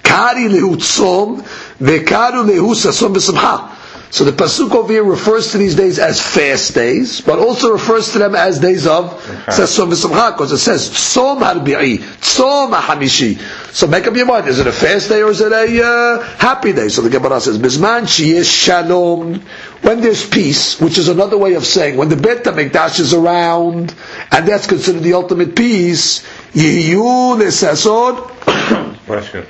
Kari lehu tzom, vekaru lehu sason b'simcha. So the pasuk over here refers to these days as fast days, but also refers to them as days of sason b'simcha, because it says tzom harbi'i, tzom hamishi. So make up your mind: is it a fast day or is it a uh, happy day? So the Gemara says, "Bisman sheyesh shalom." When there's peace, which is another way of saying when the Beit Hamikdash is around, and that's considered the ultimate peace. Bless you.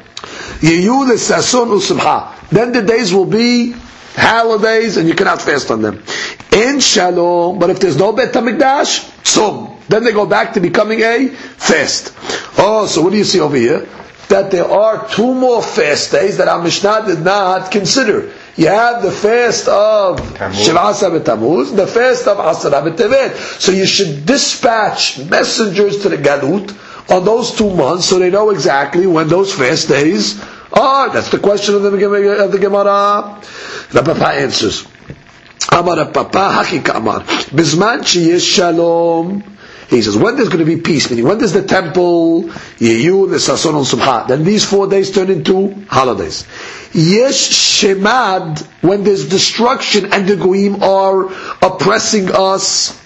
Yiyu lesason usimcha. Then the days will be holidays, and you cannot fast on them. In shalom, but if there's no Bet Hamikdash, tzom. Then they go back to becoming a fast. Oh, so what do you see over here? That there are two more fast days that our Mishnah did not consider. You have the fast of Tammuz. Shivasa the fast of Asara B'Tevet. So you should dispatch messengers to the Galut on those two months so they know exactly when those fast days are. That's the question of the, of the Gemara. The Papa answers. Amar Papa Shalom. He says, when there's going to be peace, meaning when there's the temple, Yehu, the Sason, and Subha, then these four days turn into holidays. Yesh Shemad, when there's destruction and the Goyim are oppressing us,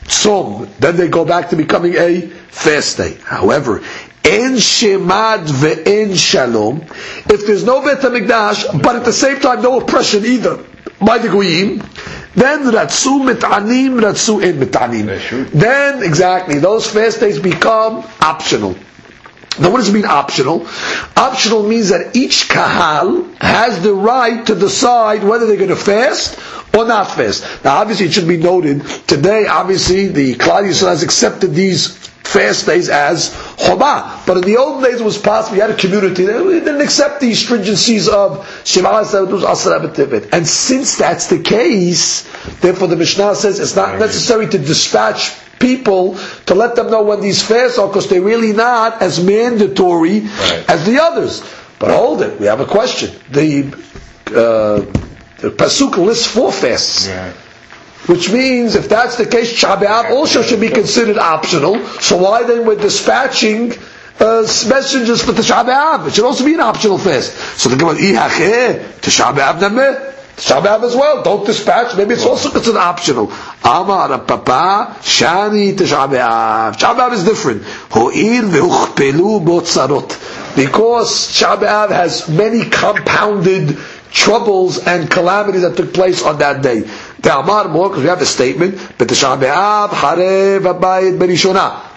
then they go back to becoming a fast day. However, En Shemad ve'en Shalom, if there's no Bet HaMikdash, but at the same time no oppression either, by the Goyim, then Ratsu Mit'anim, Ratsu En Mit'anim. Then, exactly, those fast days become optional. Now, what does it mean optional? Optional means that each kahal has the right to decide whether they're going to fast or not fast. Now, obviously, it should be noted today. Obviously, the Yisrael has accepted these fast days as chobah. But in the old days, it was possible. You had a community that didn't accept the stringencies of Shema Asaratus Asara B'Tevet. And since that's the case, therefore the Mishnah says it's not necessary to dispatch people to let them know when these fasts are because they're really not as mandatory Right. as the others. But hold it, we have a question. The uh, the pasuk lists four fasts, Yeah. Which means if that's the case, Shabbat also should be considered optional. So why then we're dispatching uh, messengers for Tisha B'Av? It should also be an optional fast. So the Gemara, "Ihacheh, nameh." Tisha B'Av as well. Don't dispatch. Maybe it's also considered optional. Amar Papa Shani Shabbat Tisha B'Av is different. Botzarot. Because Shabbat has many compounded troubles and calamities that took place on that day. The Amar more because we have a statement. Abayit.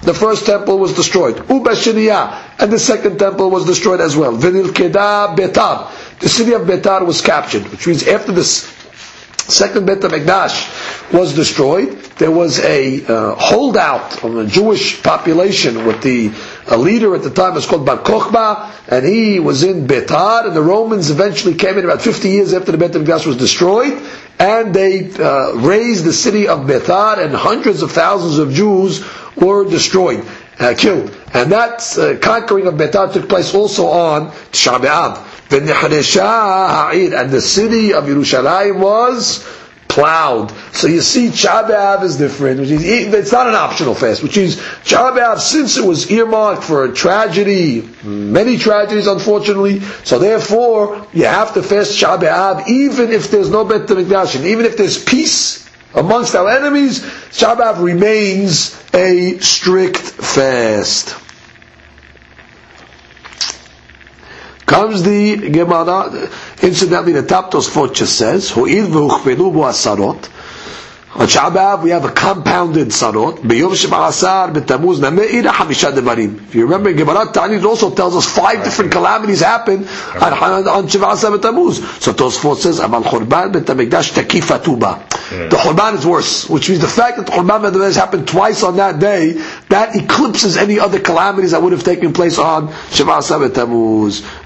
The first temple was destroyed. Ubashiniya. And the second temple was destroyed as well. Vinilkeda Betar. The city of Betar was captured, which means after this second Beit HaMikdash was destroyed, there was a uh, holdout of the Jewish population with the a leader at the time was called Bar Kokhba, and he was in Betar, and the Romans eventually came in about 50 years after the Beit HaMikdash was destroyed, and they uh, razed the city of Betar, and hundreds of thousands of Jews were destroyed, uh, killed. And that uh, conquering of Betar took place also on Tisha B'Av. And the city of Yerushalayim was plowed. So you see, Tisha B'Av is different. Which is, it's not an optional fast. Which means Tisha since it was earmarked for a tragedy, many tragedies, unfortunately. So therefore, you have to fast Tisha B'Av, even if there's no Bet Hamikdash, and even if there's peace amongst our enemies. Tisha B'Av remains a strict fast. Comes the Gemara, incidentally the top Tosfot just says, Ho'il v'uchpelu bo asarot, On Shabbat we have a compounded sarot. B'yom Shema'asar b'tamuz name'ira hamisha devarim. If you remember, Gemara Ta'anit also tells us five different calamities happen on, on Shema'asar b'tamuz. So Tosfot says, Amal Churban b'tamikdash takifa tuba. The Churban is worse, which means the fact that the Churban b'tamikdash happened twice on that day, that eclipses any other calamities that would have taken place on Shema'asar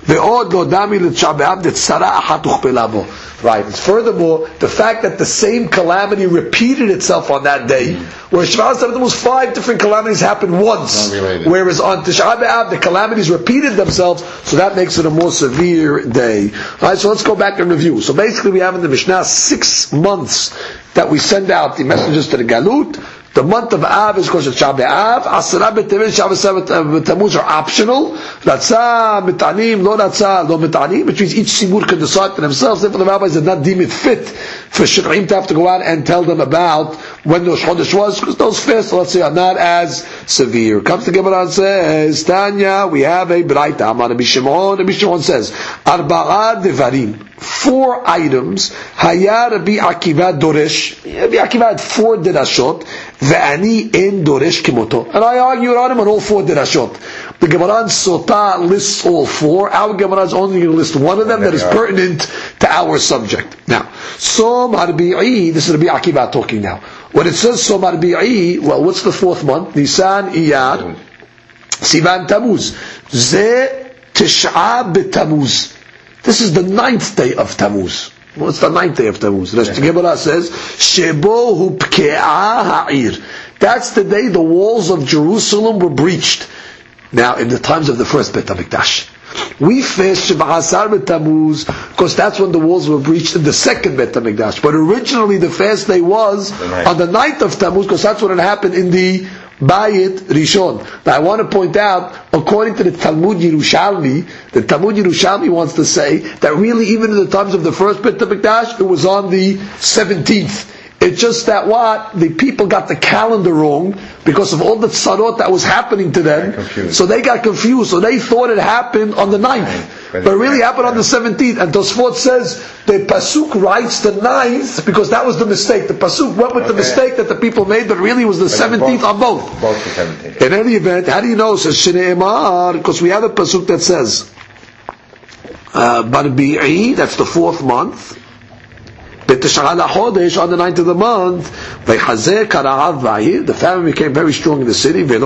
b'tamuz. Ve'od lo dami l'Shabbat tzara achat uchpela bo. Right. Furthermore, the fact that the same calamity repeated itself on that day, where Shema'as Tabbatim was five different calamities happened once, whereas on Tisha B'Av the calamities repeated themselves, so that makes it a more severe day. Alright, so let's go back and review. So basically we have in the Mishnah six months that we send out the messengers to the Galut, the month of Av is called Tisha B'Av. Asara b'Tevet, Shabbos B'Tammuz are optional. Ratzah, Mitanim, Lo Ratzah, Lo Mitanim, which means each Sibur can decide for themselves. Therefore, the rabbis did not deem it fit for Shir'im to have to go out and tell them about when the Chodesh was, because those fasts, let's say, are not as severe. Comes to Gemara and says, Tanya, we have a Braita, Amar Rabbi Shimon, Rabbi Shimon says, Arba'a Devarim, four items, Haya Rabbi Akiva Doresh, Rabbi Akiva had four dirashot, Ve'ani en Doresh Kimoto. And I argued on him on all four dirashot. The Gemara Sota lists all four. Our Gemara is only going to list one of them that is pertinent to our subject. Now, Som Arbi'i, this is Rabbi Akiva talking now. When it says Som Arbi'i, well, what's the fourth month? Nisan, Iyar, Sivan Tammuz. Ze Tish'a B'Tammuz. This is the ninth day of Tammuz. What's the ninth day of Tammuz? The Gemara says, Shebo hu pke'a ha'ir. That's the day the walls of Jerusalem were breached. Now, in the times of the first Bet HaMikdash. We fast Shabbat B'Tammuz because that's when the walls were breached in the second Bet HaMikdash. But originally the fast day was ninth. on the ninth of Tammuz because that's when it happened in the Bayit Rishon. Now I want to point out, according to the Talmud Yerushalmi, the Talmud Yerushalmi wants to say that really even in the times of the first Bet HaMikdash, it was on the 17th. It's just that what? The people got the calendar wrong because of all the tzarot that was happening to them. So they got confused. So they thought it happened on the 9th. But it- really happened on the 17th. And Tosfot says the Pasuk writes the 9th because that was the mistake. The Pasuk went with the mistake that the people made, but really was the But 17th both- on both. Both the 17th. In any event, how do you know? Says because we have a pasuk that says uh, Barbi'i, that's the fourth month. On the ninth of the month. The famine became very strong in the city. There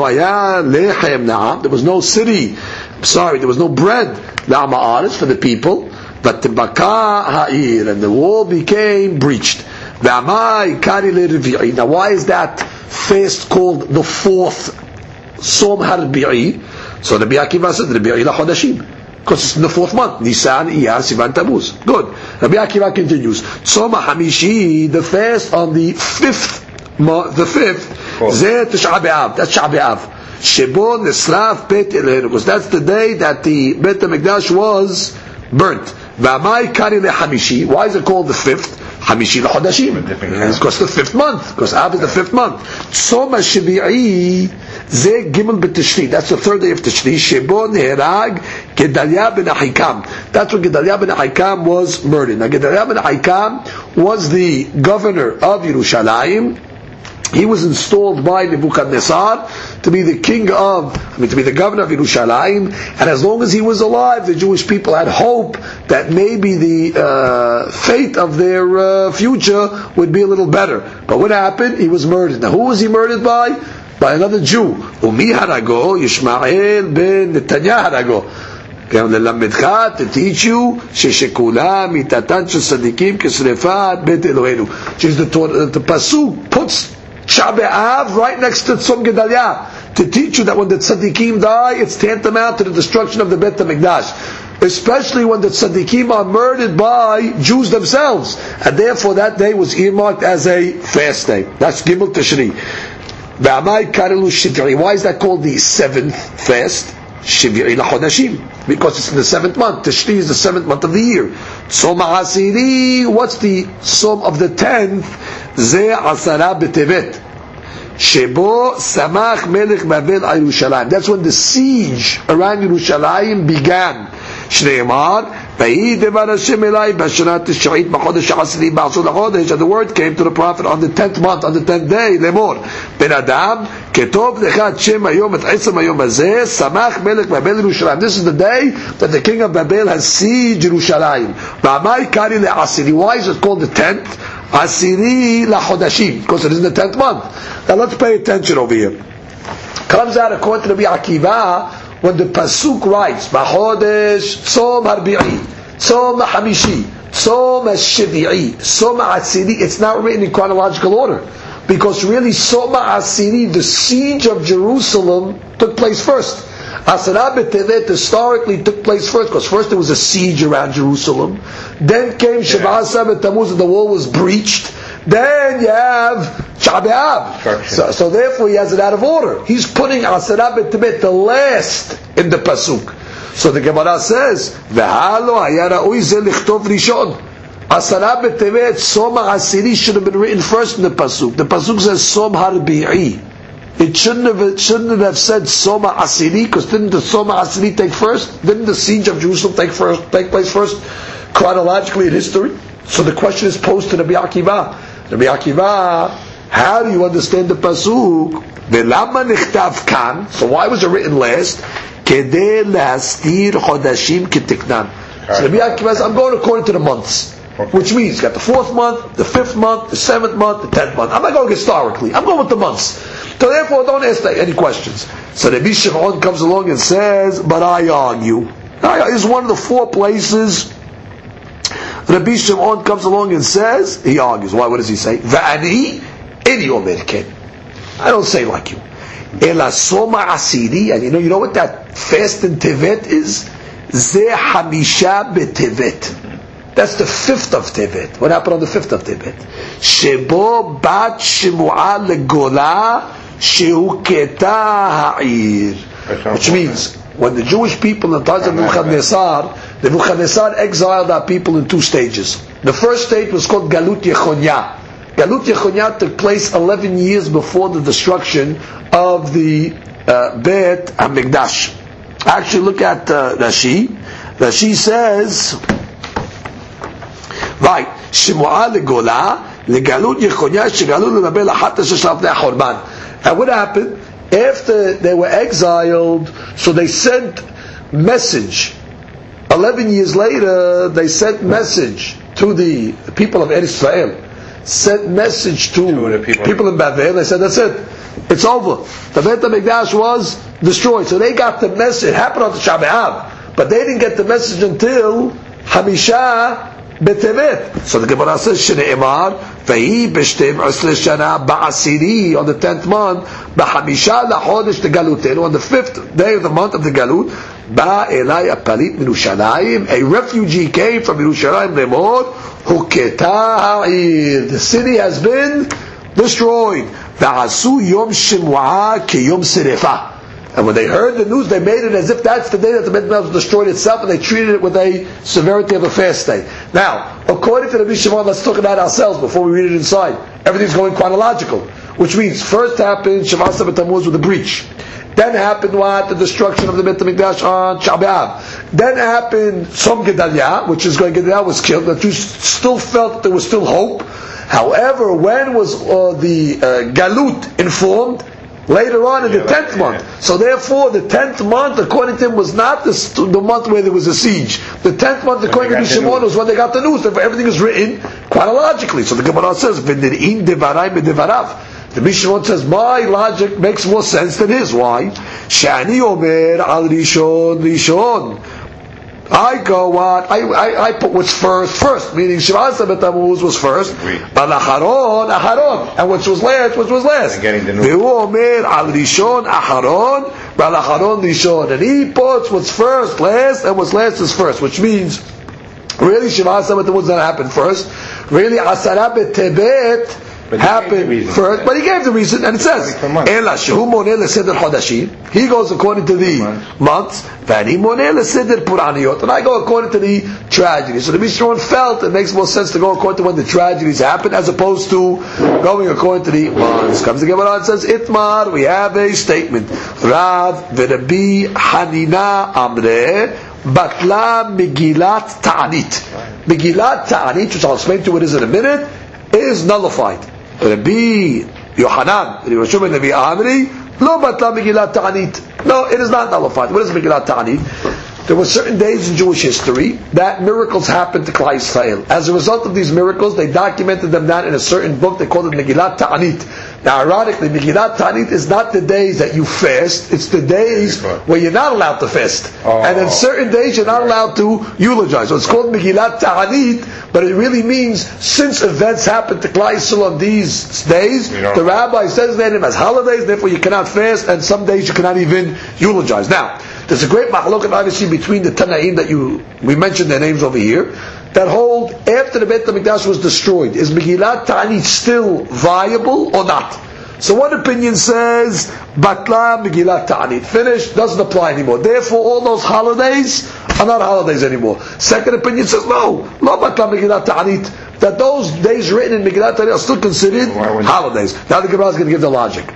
was no city. Sorry, there was no bread. For the people. But. And the wall became breached. Now why is that fast called the fourth Som Harbi'i. So Rabbi Akiva said Rabbi Ila Chodashim. Because it's in the fourth month. Nisan, Iyar, Sivan, Tammuz. Good. Rabbi Akiva continues. Som Hamishi, the fast on the fifth month, the fifth. Zeh Tish'a B'Av. That's Sh'a B'Av. Shebo Nisraf Bet Eloheinu. Because that's the day that the Bet HaMikdash was burnt. V'amai Kari Hamishi. Why is it called the fifth? Different It's because the fifth month. Because Av is the fifth month. Tzom HaShabi'i Ze Gimel B'Tishri. That's the third day of Tishri. Shebo Neherag Gedalia Ben Ahikam. That's when Gedalia Ben Ahikam was murdered. Now Gedalia Ben Ahikam was the governor of Yerushalayim He was installed by Nebuchadnezzar to be the king of, I mean, to be the governor of Yerushalayim. And as long as he was alive, the Jewish people had hope that maybe the uh, fate of their uh, future would be a little better. But what happened? He was murdered. Now, who was he murdered by? By another Jew. Umi harago, Yishmael ben Netanyah harago. גם ללמדך, to teach you, ששכולה מיתתן של צדיקים כשרפת בית אלוהינו. Which is the, Torah- the pasuk puts Shabbat right next to Tzom Gedalia to teach you that when the tzaddikim die, it's tantamount to the destruction of the Bet HaMikdash. Especially when the tzaddikim are murdered by Jews themselves. And therefore that day was earmarked as a fast day. That's Gimel Tishri. Why is that called the seventh fast? Because it's in the seventh month. Tishri is the seventh month of the year. Som ha'asiri, what's the som of the tenth? Ze asara b'tevet. Shebo samach melech Babel al Yerushalayim. That's when the siege around Yerushalayim began. Shneimar, ויהי דבר השם אליי בשנה התשעית בחודש העשירי בעשור לחודש, and the word came to the prophet on the tenth month, on the tenth day, לאמור, בן אדם, כתוב לך את שם היום, את עצם היום הזה, שמח מלך בבל ירושלים. This is the day that the king of Babel has sieged ירושלים. ועמה עיקרי לעשירי, why is it called the tenth? Asiri lahodashim, because it is the tenth month. Now let's pay attention over here. Comes out according to Rabbi Akiva when the pasuk writes, "Bahodesh Tzom harbi'i, Tzom hamishi, Tzom shivi'i, Tzom asiri." It's not written in chronological order because really Soma Asiri, the siege of Jerusalem, took place first. Asara B'Tevet historically took place first because first there was a siege around Jerusalem then came Shabbat Sabbath Tammuz and the wall was breached. Then you have Shabbat. So, so therefore he has it out of order. He's putting Asara B'Tevet the last in the pasuk. So the Gemara says, "V'halo hayara uizel lichtov rishon." Asara B'Tevet Soma Asiri should have been written first in the pasuk. The pasuk says Som Harbi'i. It shouldn't have it shouldn't have said Soma Asiri because didn't the Soma Asiri take first? Didn't the siege of Jerusalem take first take place first chronologically in history. So the question is posed to Rabbi Akiva. Rabbi Akiva, how do you understand the pasuk? Velama nichtav kan. So why was it written last? Kede lastir chodashim kitiknan. So Rabbi Akiva says, I'm going according to the months. Which means you got the fourth month, the fifth month, the seventh month, the tenth month. I'm not going historically. I'm going with the months. So therefore, don't ask any questions. So Rabbi Shimon comes along and says, but I argue. I is one of the four places Rabbi Shimon comes along and says, he argues. Why? What does he say? Va'ani eni omer ken. I don't say like you. Ela soma asiri, and you know, you know what that fast in Tevet is? Ze hamisha betevet. That's the fifth of Tevet. What happened on the fifth of Tevet? Shebo bat shemua legola sheuketa ha'ir. Which means, when the Jewish people in the times of Nebuchadnezzar, Nebuchadnezzar exiled our people in two stages. The first stage was called Galut Yechonya. Galut Yechonya took place 11 years before the destruction of the uh, Bet HaMikdash. Actually, look at uh, Rashi. Rashi says, right, Shemua legola, legalut Yechonya, shegalut lenabe sheshav le'achorban. And what happened? After they were exiled, so they sent message. Eleven years later, they sent message to the people of Israel. Sent message to, To the people. in Babel. They said, "That's it. It's over. The Beit Hamikdash was destroyed." So they got the message. It happened on the Shabbat, but they didn't get the message until Hamisha Betevet. So the Gemara says, "Shneimar vehi b'shtem usle shana ba'asiri on the tenth month lachodesh the galutenu on the fifth day of the month of the galut elai apalit min Yerushalayim a refugee came from Yerushalayim lemor huketa ha'ir the city has been destroyed yom shemua ke yom serefa and when they heard the news, they made it as if that's the day that the Beit was destroyed itself, and they treated it with a severity of a fast day. Now, according to the Shimon, let's talk about ourselves before we read it inside. Everything's going chronological, which means first happened Shabbat Sabbath Tammuz with the breach. Then happened what? The destruction of the Beit HaMikdash on Shabbat. Then happened Som Gedalia, which is going Gedalia was killed. The Jews still felt there was still hope. However, when was uh, the uh, Galut informed? Later on in the tenth month. So therefore, the tenth month, according to him, was not the, the month where there was a siege. The tenth month, according to Shimon, was when they got the news. Therefore, everything is written chronologically. So the Gemara says, "V'nir'in devarai b'devarav." The Mishnah says my logic makes more sense than his. Why? Shani Omer al Rishon Rishon. I go on. I, I, I put what's first first, meaning Shivasa Betamuz was first. Al Aharon Aharon, and which was last, which was last. Getting the new. Omer al Rishon Aharon. Al Aharon Rishon, and he puts what's first last, and what's last is first, which means. Really, Shiva Sabbath was not happen first. Really, Asara Tebet but he gave the happened first, but he gave the reason, and it says, "Ela shehu moneh leseder chodashim." He goes according to the Months. "Vani moneh leseder puraniyot," and I go according to the tragedies. So the Mishnah felt it makes more sense to go according to when the tragedies happen, as opposed to going according to the months. Comes the Gemara and says, "Itmar." We have a statement. Rav v'Rabbi Hanina Amre. Batla Megillat Ta'anit. Megillat Ta'anit, which I'll explain to you what is in a minute, is nullified. Rabbi Yohanan, Rabbi ben Rabbi Amri, Lo Batla Megillat Ta'anit. No, it is not nullified. What is Megillat Ta'anit? There were certain days in Jewish history that miracles happened to Klal Yisrael. As a result of these miracles, they documented them down in a certain book. They called it Megillat Ta'anit. Now, ironically, Megillat Ta'anit is not the days that you fast. It's the days where you're not allowed to fast. Oh. And in certain days, you're not allowed to eulogize. So it's called Megillat Ta'anit, but it really means since events happened to Klal Yisrael on these days, the rabbi says that them as holidays, therefore you cannot fast, and some days you cannot even eulogize. Now, there's a great mahlokat obviously between the Tanaim that you we mentioned their names over here that hold after the Beit Hamikdash was destroyed is Megillat Ta'anit still viable or not? So one opinion says Batla Megillat Ta'anit finished doesn't apply anymore. Therefore, all those holidays are not holidays anymore. Second opinion says no, Lo Batla Megillat Ta'anit that those days written in Megillat Ta'anit are still considered holidays. Now the Gemara is going to give the logic.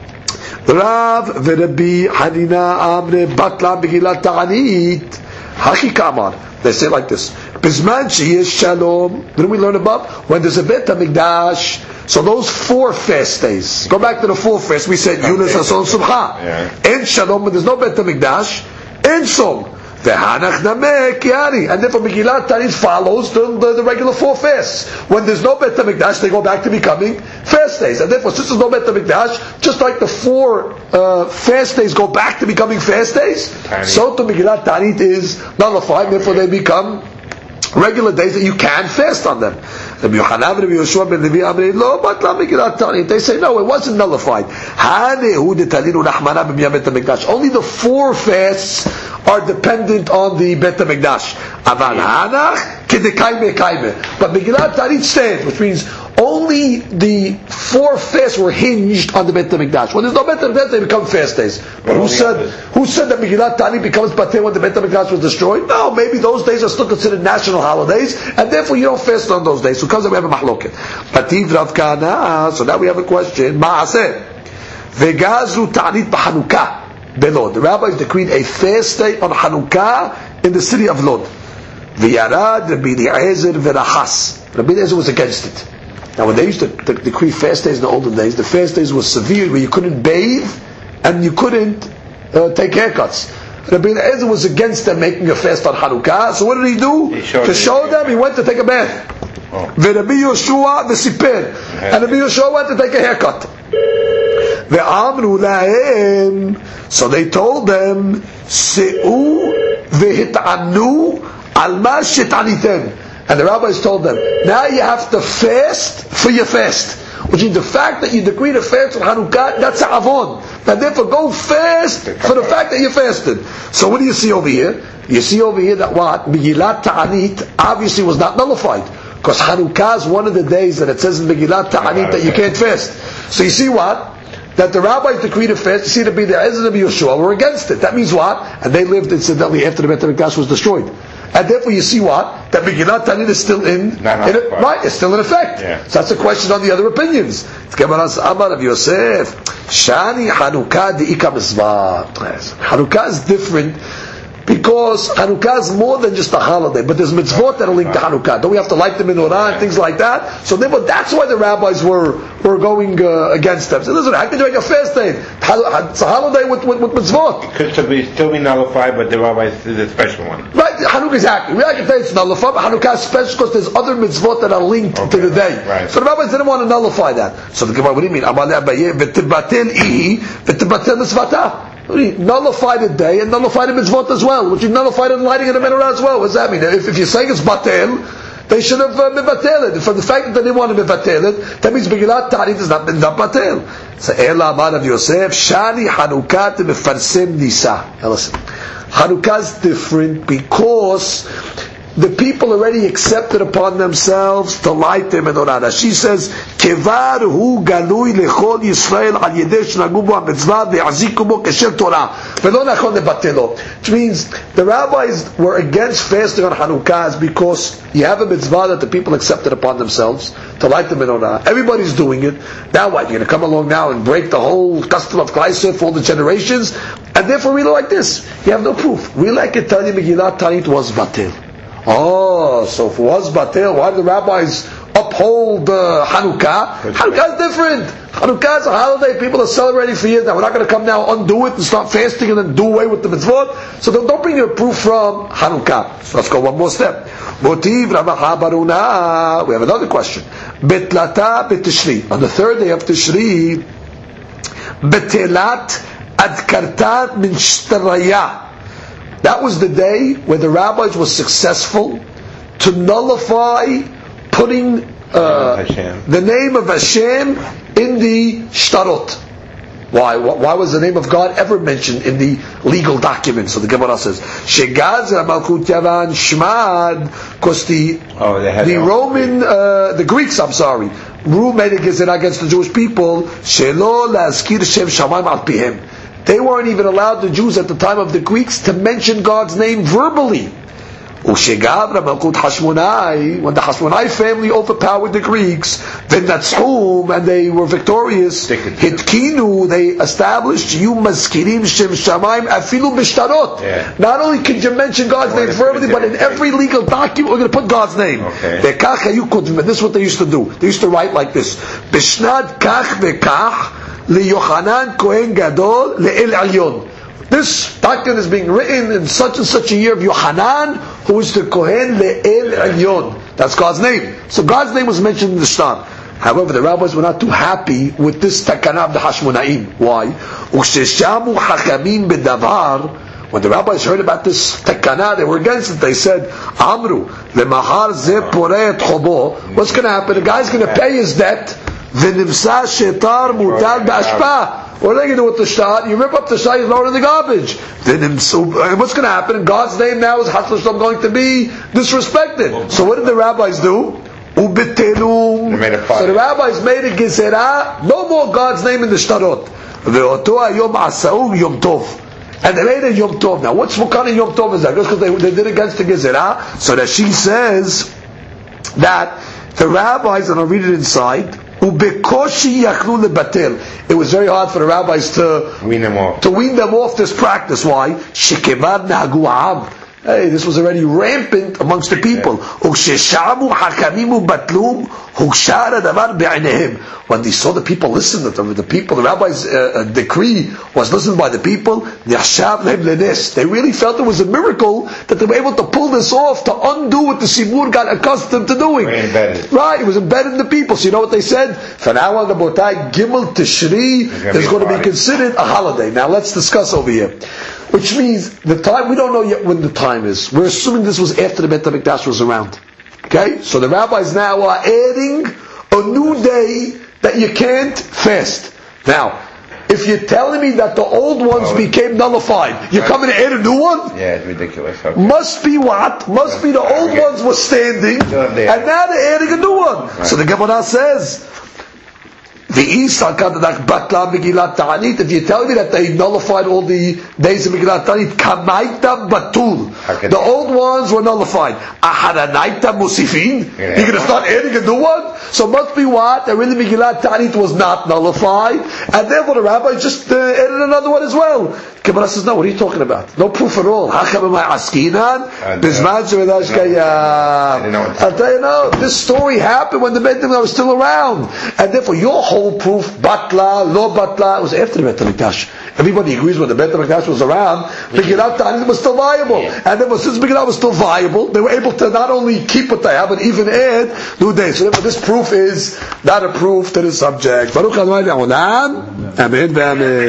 Rav v'Rabbi Hanina Amre Batla Megillat Ta'anit Haki Kamar. They say like this. Bizman sheyesh shalom. Didn't we learn about when there's a Bet Hamikdash? So those four fast days. Go back to the four fast. We said Yunus Ason Subha. Yeah. In shalom when there's no Bet Hamikdash. In Som. V'hanach namek yani. And therefore Megillat Tanit follows the, the, the regular four fasts. When there's no Bet Hamikdash, they go back to becoming fast days. And therefore, since there's no Bet Hamikdash, just like the four uh, fast days go back to becoming fast days, so to Megillat Tanit is nullified. Therefore, they become regular days that you can fast on them. Rabbi Yochanan, Rabbi Yeshua ben Levi, Amri, lo, batla Megillat Tanit. They say no, it wasn't nullified. Hanehu detalinu nachmana b'miyam Bet Hamikdash. Only the four fasts are dependent on the Bet Hamikdash. Aval hanach kedekaime kaime. But Megillat Tanit stands, which means only the four fasts were hinged on the Bet Hamikdash. When there's no Bet Hamikdash, they become fast days. But who said who said that Megillat Tani becomes Bater when the Bet HaMikdash was destroyed? No, maybe those days are still considered national holidays, and therefore you don't fast on those days. So comes we have a mahloket. Bativ Rav Kana, so now we have a question. Ma'aseh. Vegazu Ta'anit B'Hanukah. Belod. The rabbis decreed a fast day on Hanukkah in the city of Lod. V'yarad Rabbi Eliezer v'rachas. Rabbi Eliezer was against it. Now when they used to de- decree fast days in the olden days, the fast days were severe where you couldn't bathe and you couldn't uh, take haircuts. Rabbi Eliezer was against them making a fast on Hanukkah, so what did he do? He to show them, he went to take a bath. Oh. Rabbi Yoshua v'siper. And Rabbi Yoshua went to take a haircut. So they told them, Se'u v'hit'anu al ma shet'anitem. And the rabbis told them, now you have to fast for your fast. Which means the fact that you decree to fast on Hanukkah, that's a avon. And therefore go fast for the fact that you fasted. So what do you see over here? You see over here that what? Megillat Ta'anit obviously was not nullified. Because Hanukkah is one of the days that it says in Megillat Ta'anit that you can't fast. So you see what? That the rabbis decreed a fast, you see to be the Ezra of Yeshua were against it. That means what? And they lived incidentally after the Bet HaMikdash was destroyed. And therefore you see what? That Megillat Ta'anit is still in, Not in nullified. right, it's still in effect. Yeah. So that's a question on the other opinions. It's Gemara's Amar of Yosef. Shani Hanukkah mitzvah. Yes. Hanukkah is different because Hanukkah is more than just a holiday, but there's mitzvot that are linked to Hanukkah. Don't we have to light the menorah and things like that? So therefore, that's why the rabbis were were going uh, against them. So listen, how can you make a fast day? It's a holiday with, with, with mitzvot. Could still be, still be nullified, but the rabbis did a special one. Right, Hanukkah exactly. We can say it's nullified, but Hanukkah is special because there's other mitzvot that are linked to the day. right. So the rabbis didn't want to nullify that. So the Gemara, what do you mean? Amar le'abaye, v'tibatel ihi, v'tibatel mitzvata. Nullify the day and nullify the mitzvot as well, which you nullify the lighting of the menorah as well. What does that mean? If, if you're saying it's batel, they should have uh, mivatel it. For the fact that they want to mivatel it, that means Megillat Ta'anit is not, not batel. So Ela Amar of Yosef, Shani Hanukkah mefarsim nisa. Now listen, Hanukkah is different because the people already accepted upon themselves to light the menorah. She says, "Kevar hu galui lechol Yisrael al yedei shnagu bo hamitzvah kesher Torah ve'lo nachon lebatelo." Which means the rabbis were against fasting on Hanukkah because you have a mitzvah that the people accepted upon themselves to light the menorah. Everybody's doing it. Now what? You're going to come along now and break the whole custom of Klaisef for the generations? And therefore, it like this. You have no proof. Really, like it, tell you Megillat Tanit was batil. Oh, so if it was batil, why do the rabbis uphold uh, Hanukkah? Hanukkah is different. Hanukkah is a holiday people are celebrating for years now. We're not going to come now undo it and start fasting and then do away with the mitzvot. So don't, don't bring your proof from Hanukkah. So let's go one more step. Motiv Baruna. We have another question. Betlata betishri. On the third day of Tishri, Betelat adkartat min shtaraya. That was the day where the rabbis were successful to nullify putting uh, the name of Hashem in the shtarot. Why? Why was the name of God ever mentioned in the legal documents? So the Gemara says, "Shegaz Malkut Yavan Shmad," because the Oh, the Roman, uh, the Greeks, I'm sorry, rule made a gezerah against the Jewish people. Shelo laskir Shem Shamayim al pihem. They weren't even allowed, the Jews at the time of the Greeks, to mention God's name verbally. Ushegabra Malkut Hashmonai, when the Hashmonai family overpowered the Greeks, then Natzhum, and they were victorious, Hitkinu, they established, you maskirim Shem Shamayim afilu bishtarot. Yeah. Not only can you mention God's name verbally, but in every legal document, we're going to put God's name. Okay. Vekach hayu kotvim. This is what they used to do. They used to write like this: Bishnad kach vekach liYochanan Kohen Gadol leEl Elyon. This document is being written in such and such a year of Yohanan, who is the Kohen leEl Elyon. That's God's name. So God's name was mentioned in the Shtar. However, the rabbis were not too happy with this takana of the Hashmonaim. Why? Usheshamu hakamim bedavar. When the rabbis heard about this takana, they were against it. They said, Amru, lemahar ze. What's going to happen? The guy's going to pay his debt. V'nimsa shetar mutal b'ashpa. What are they going to do with the shot? You rip up the shot, you throw it in the garbage. Then so, and what's going to happen? In God's name now is Hashem going to be disrespected. So what did the rabbis do? Ubitelum. They made a fire. So the rabbis made a gezerah, no more God's name in the shtarot. Ve'oto hayom asau yom tov. And they made a Yom Tov. Now, what's what kind of Yom Tov is that? Just because they, they did against the Gezerah. So that she says that the rabbis, and I'll read it inside, "Ubekoshi yaknu lebatel." It was very hard for the rabbis to Wean them off. to wean them off this practice. Why? Shekemar nagu am. Hey, this was already rampant amongst the people. When they saw the people listen, the, the people, the rabbi's uh, uh, decree was listened by the people. They really felt it was a miracle that they were able to pull this off to undo what the Sibur got accustomed to doing. Right, it was embedded in the people. So you know what they said? For now the Botai, Gimel Tishri is going to be considered a holiday. Now let's discuss over here. Which means the time, we don't know yet when the time is. We're assuming this was after the Bet HaMikdash was around. Okay? So the rabbis now are adding a new day that you can't fast. Now, if you're telling me that the old ones Oh. became nullified, you're coming to add a new one? Yeah, it's ridiculous. Okay. Must be what? Must be the old ones were standing, and now they're adding a new one. So the Gemara says, the batla Megillat Ta'anit. The East, if you tell me that they nullified all the days of Megillat Ta'anit, kamaita batul. The old ones were nullified. Ahadanaita musifin. You're going to start adding a new one? So must be what? That really Megillat Ta'anit was not nullified, and therefore the rabbi just uh, added another one as well. Gemara says, no, what are you talking about? No proof at all. Hacham am I askinan? Bizmaj I didn't know I'll tell you no, this story happened when the Bet HaMikdash was still around. And therefore your whole proof, batla, lo batla, was after the Bet HaMikdash. Everybody agrees when the Bet HaMikdash was around, Megillat Ta'anit was still viable. And therefore since Megillat was still viable, they were able to not only keep what they have, but even add new days. So therefore this proof is not a proof to the subject. Baruch Adonai. Amen ve'amen.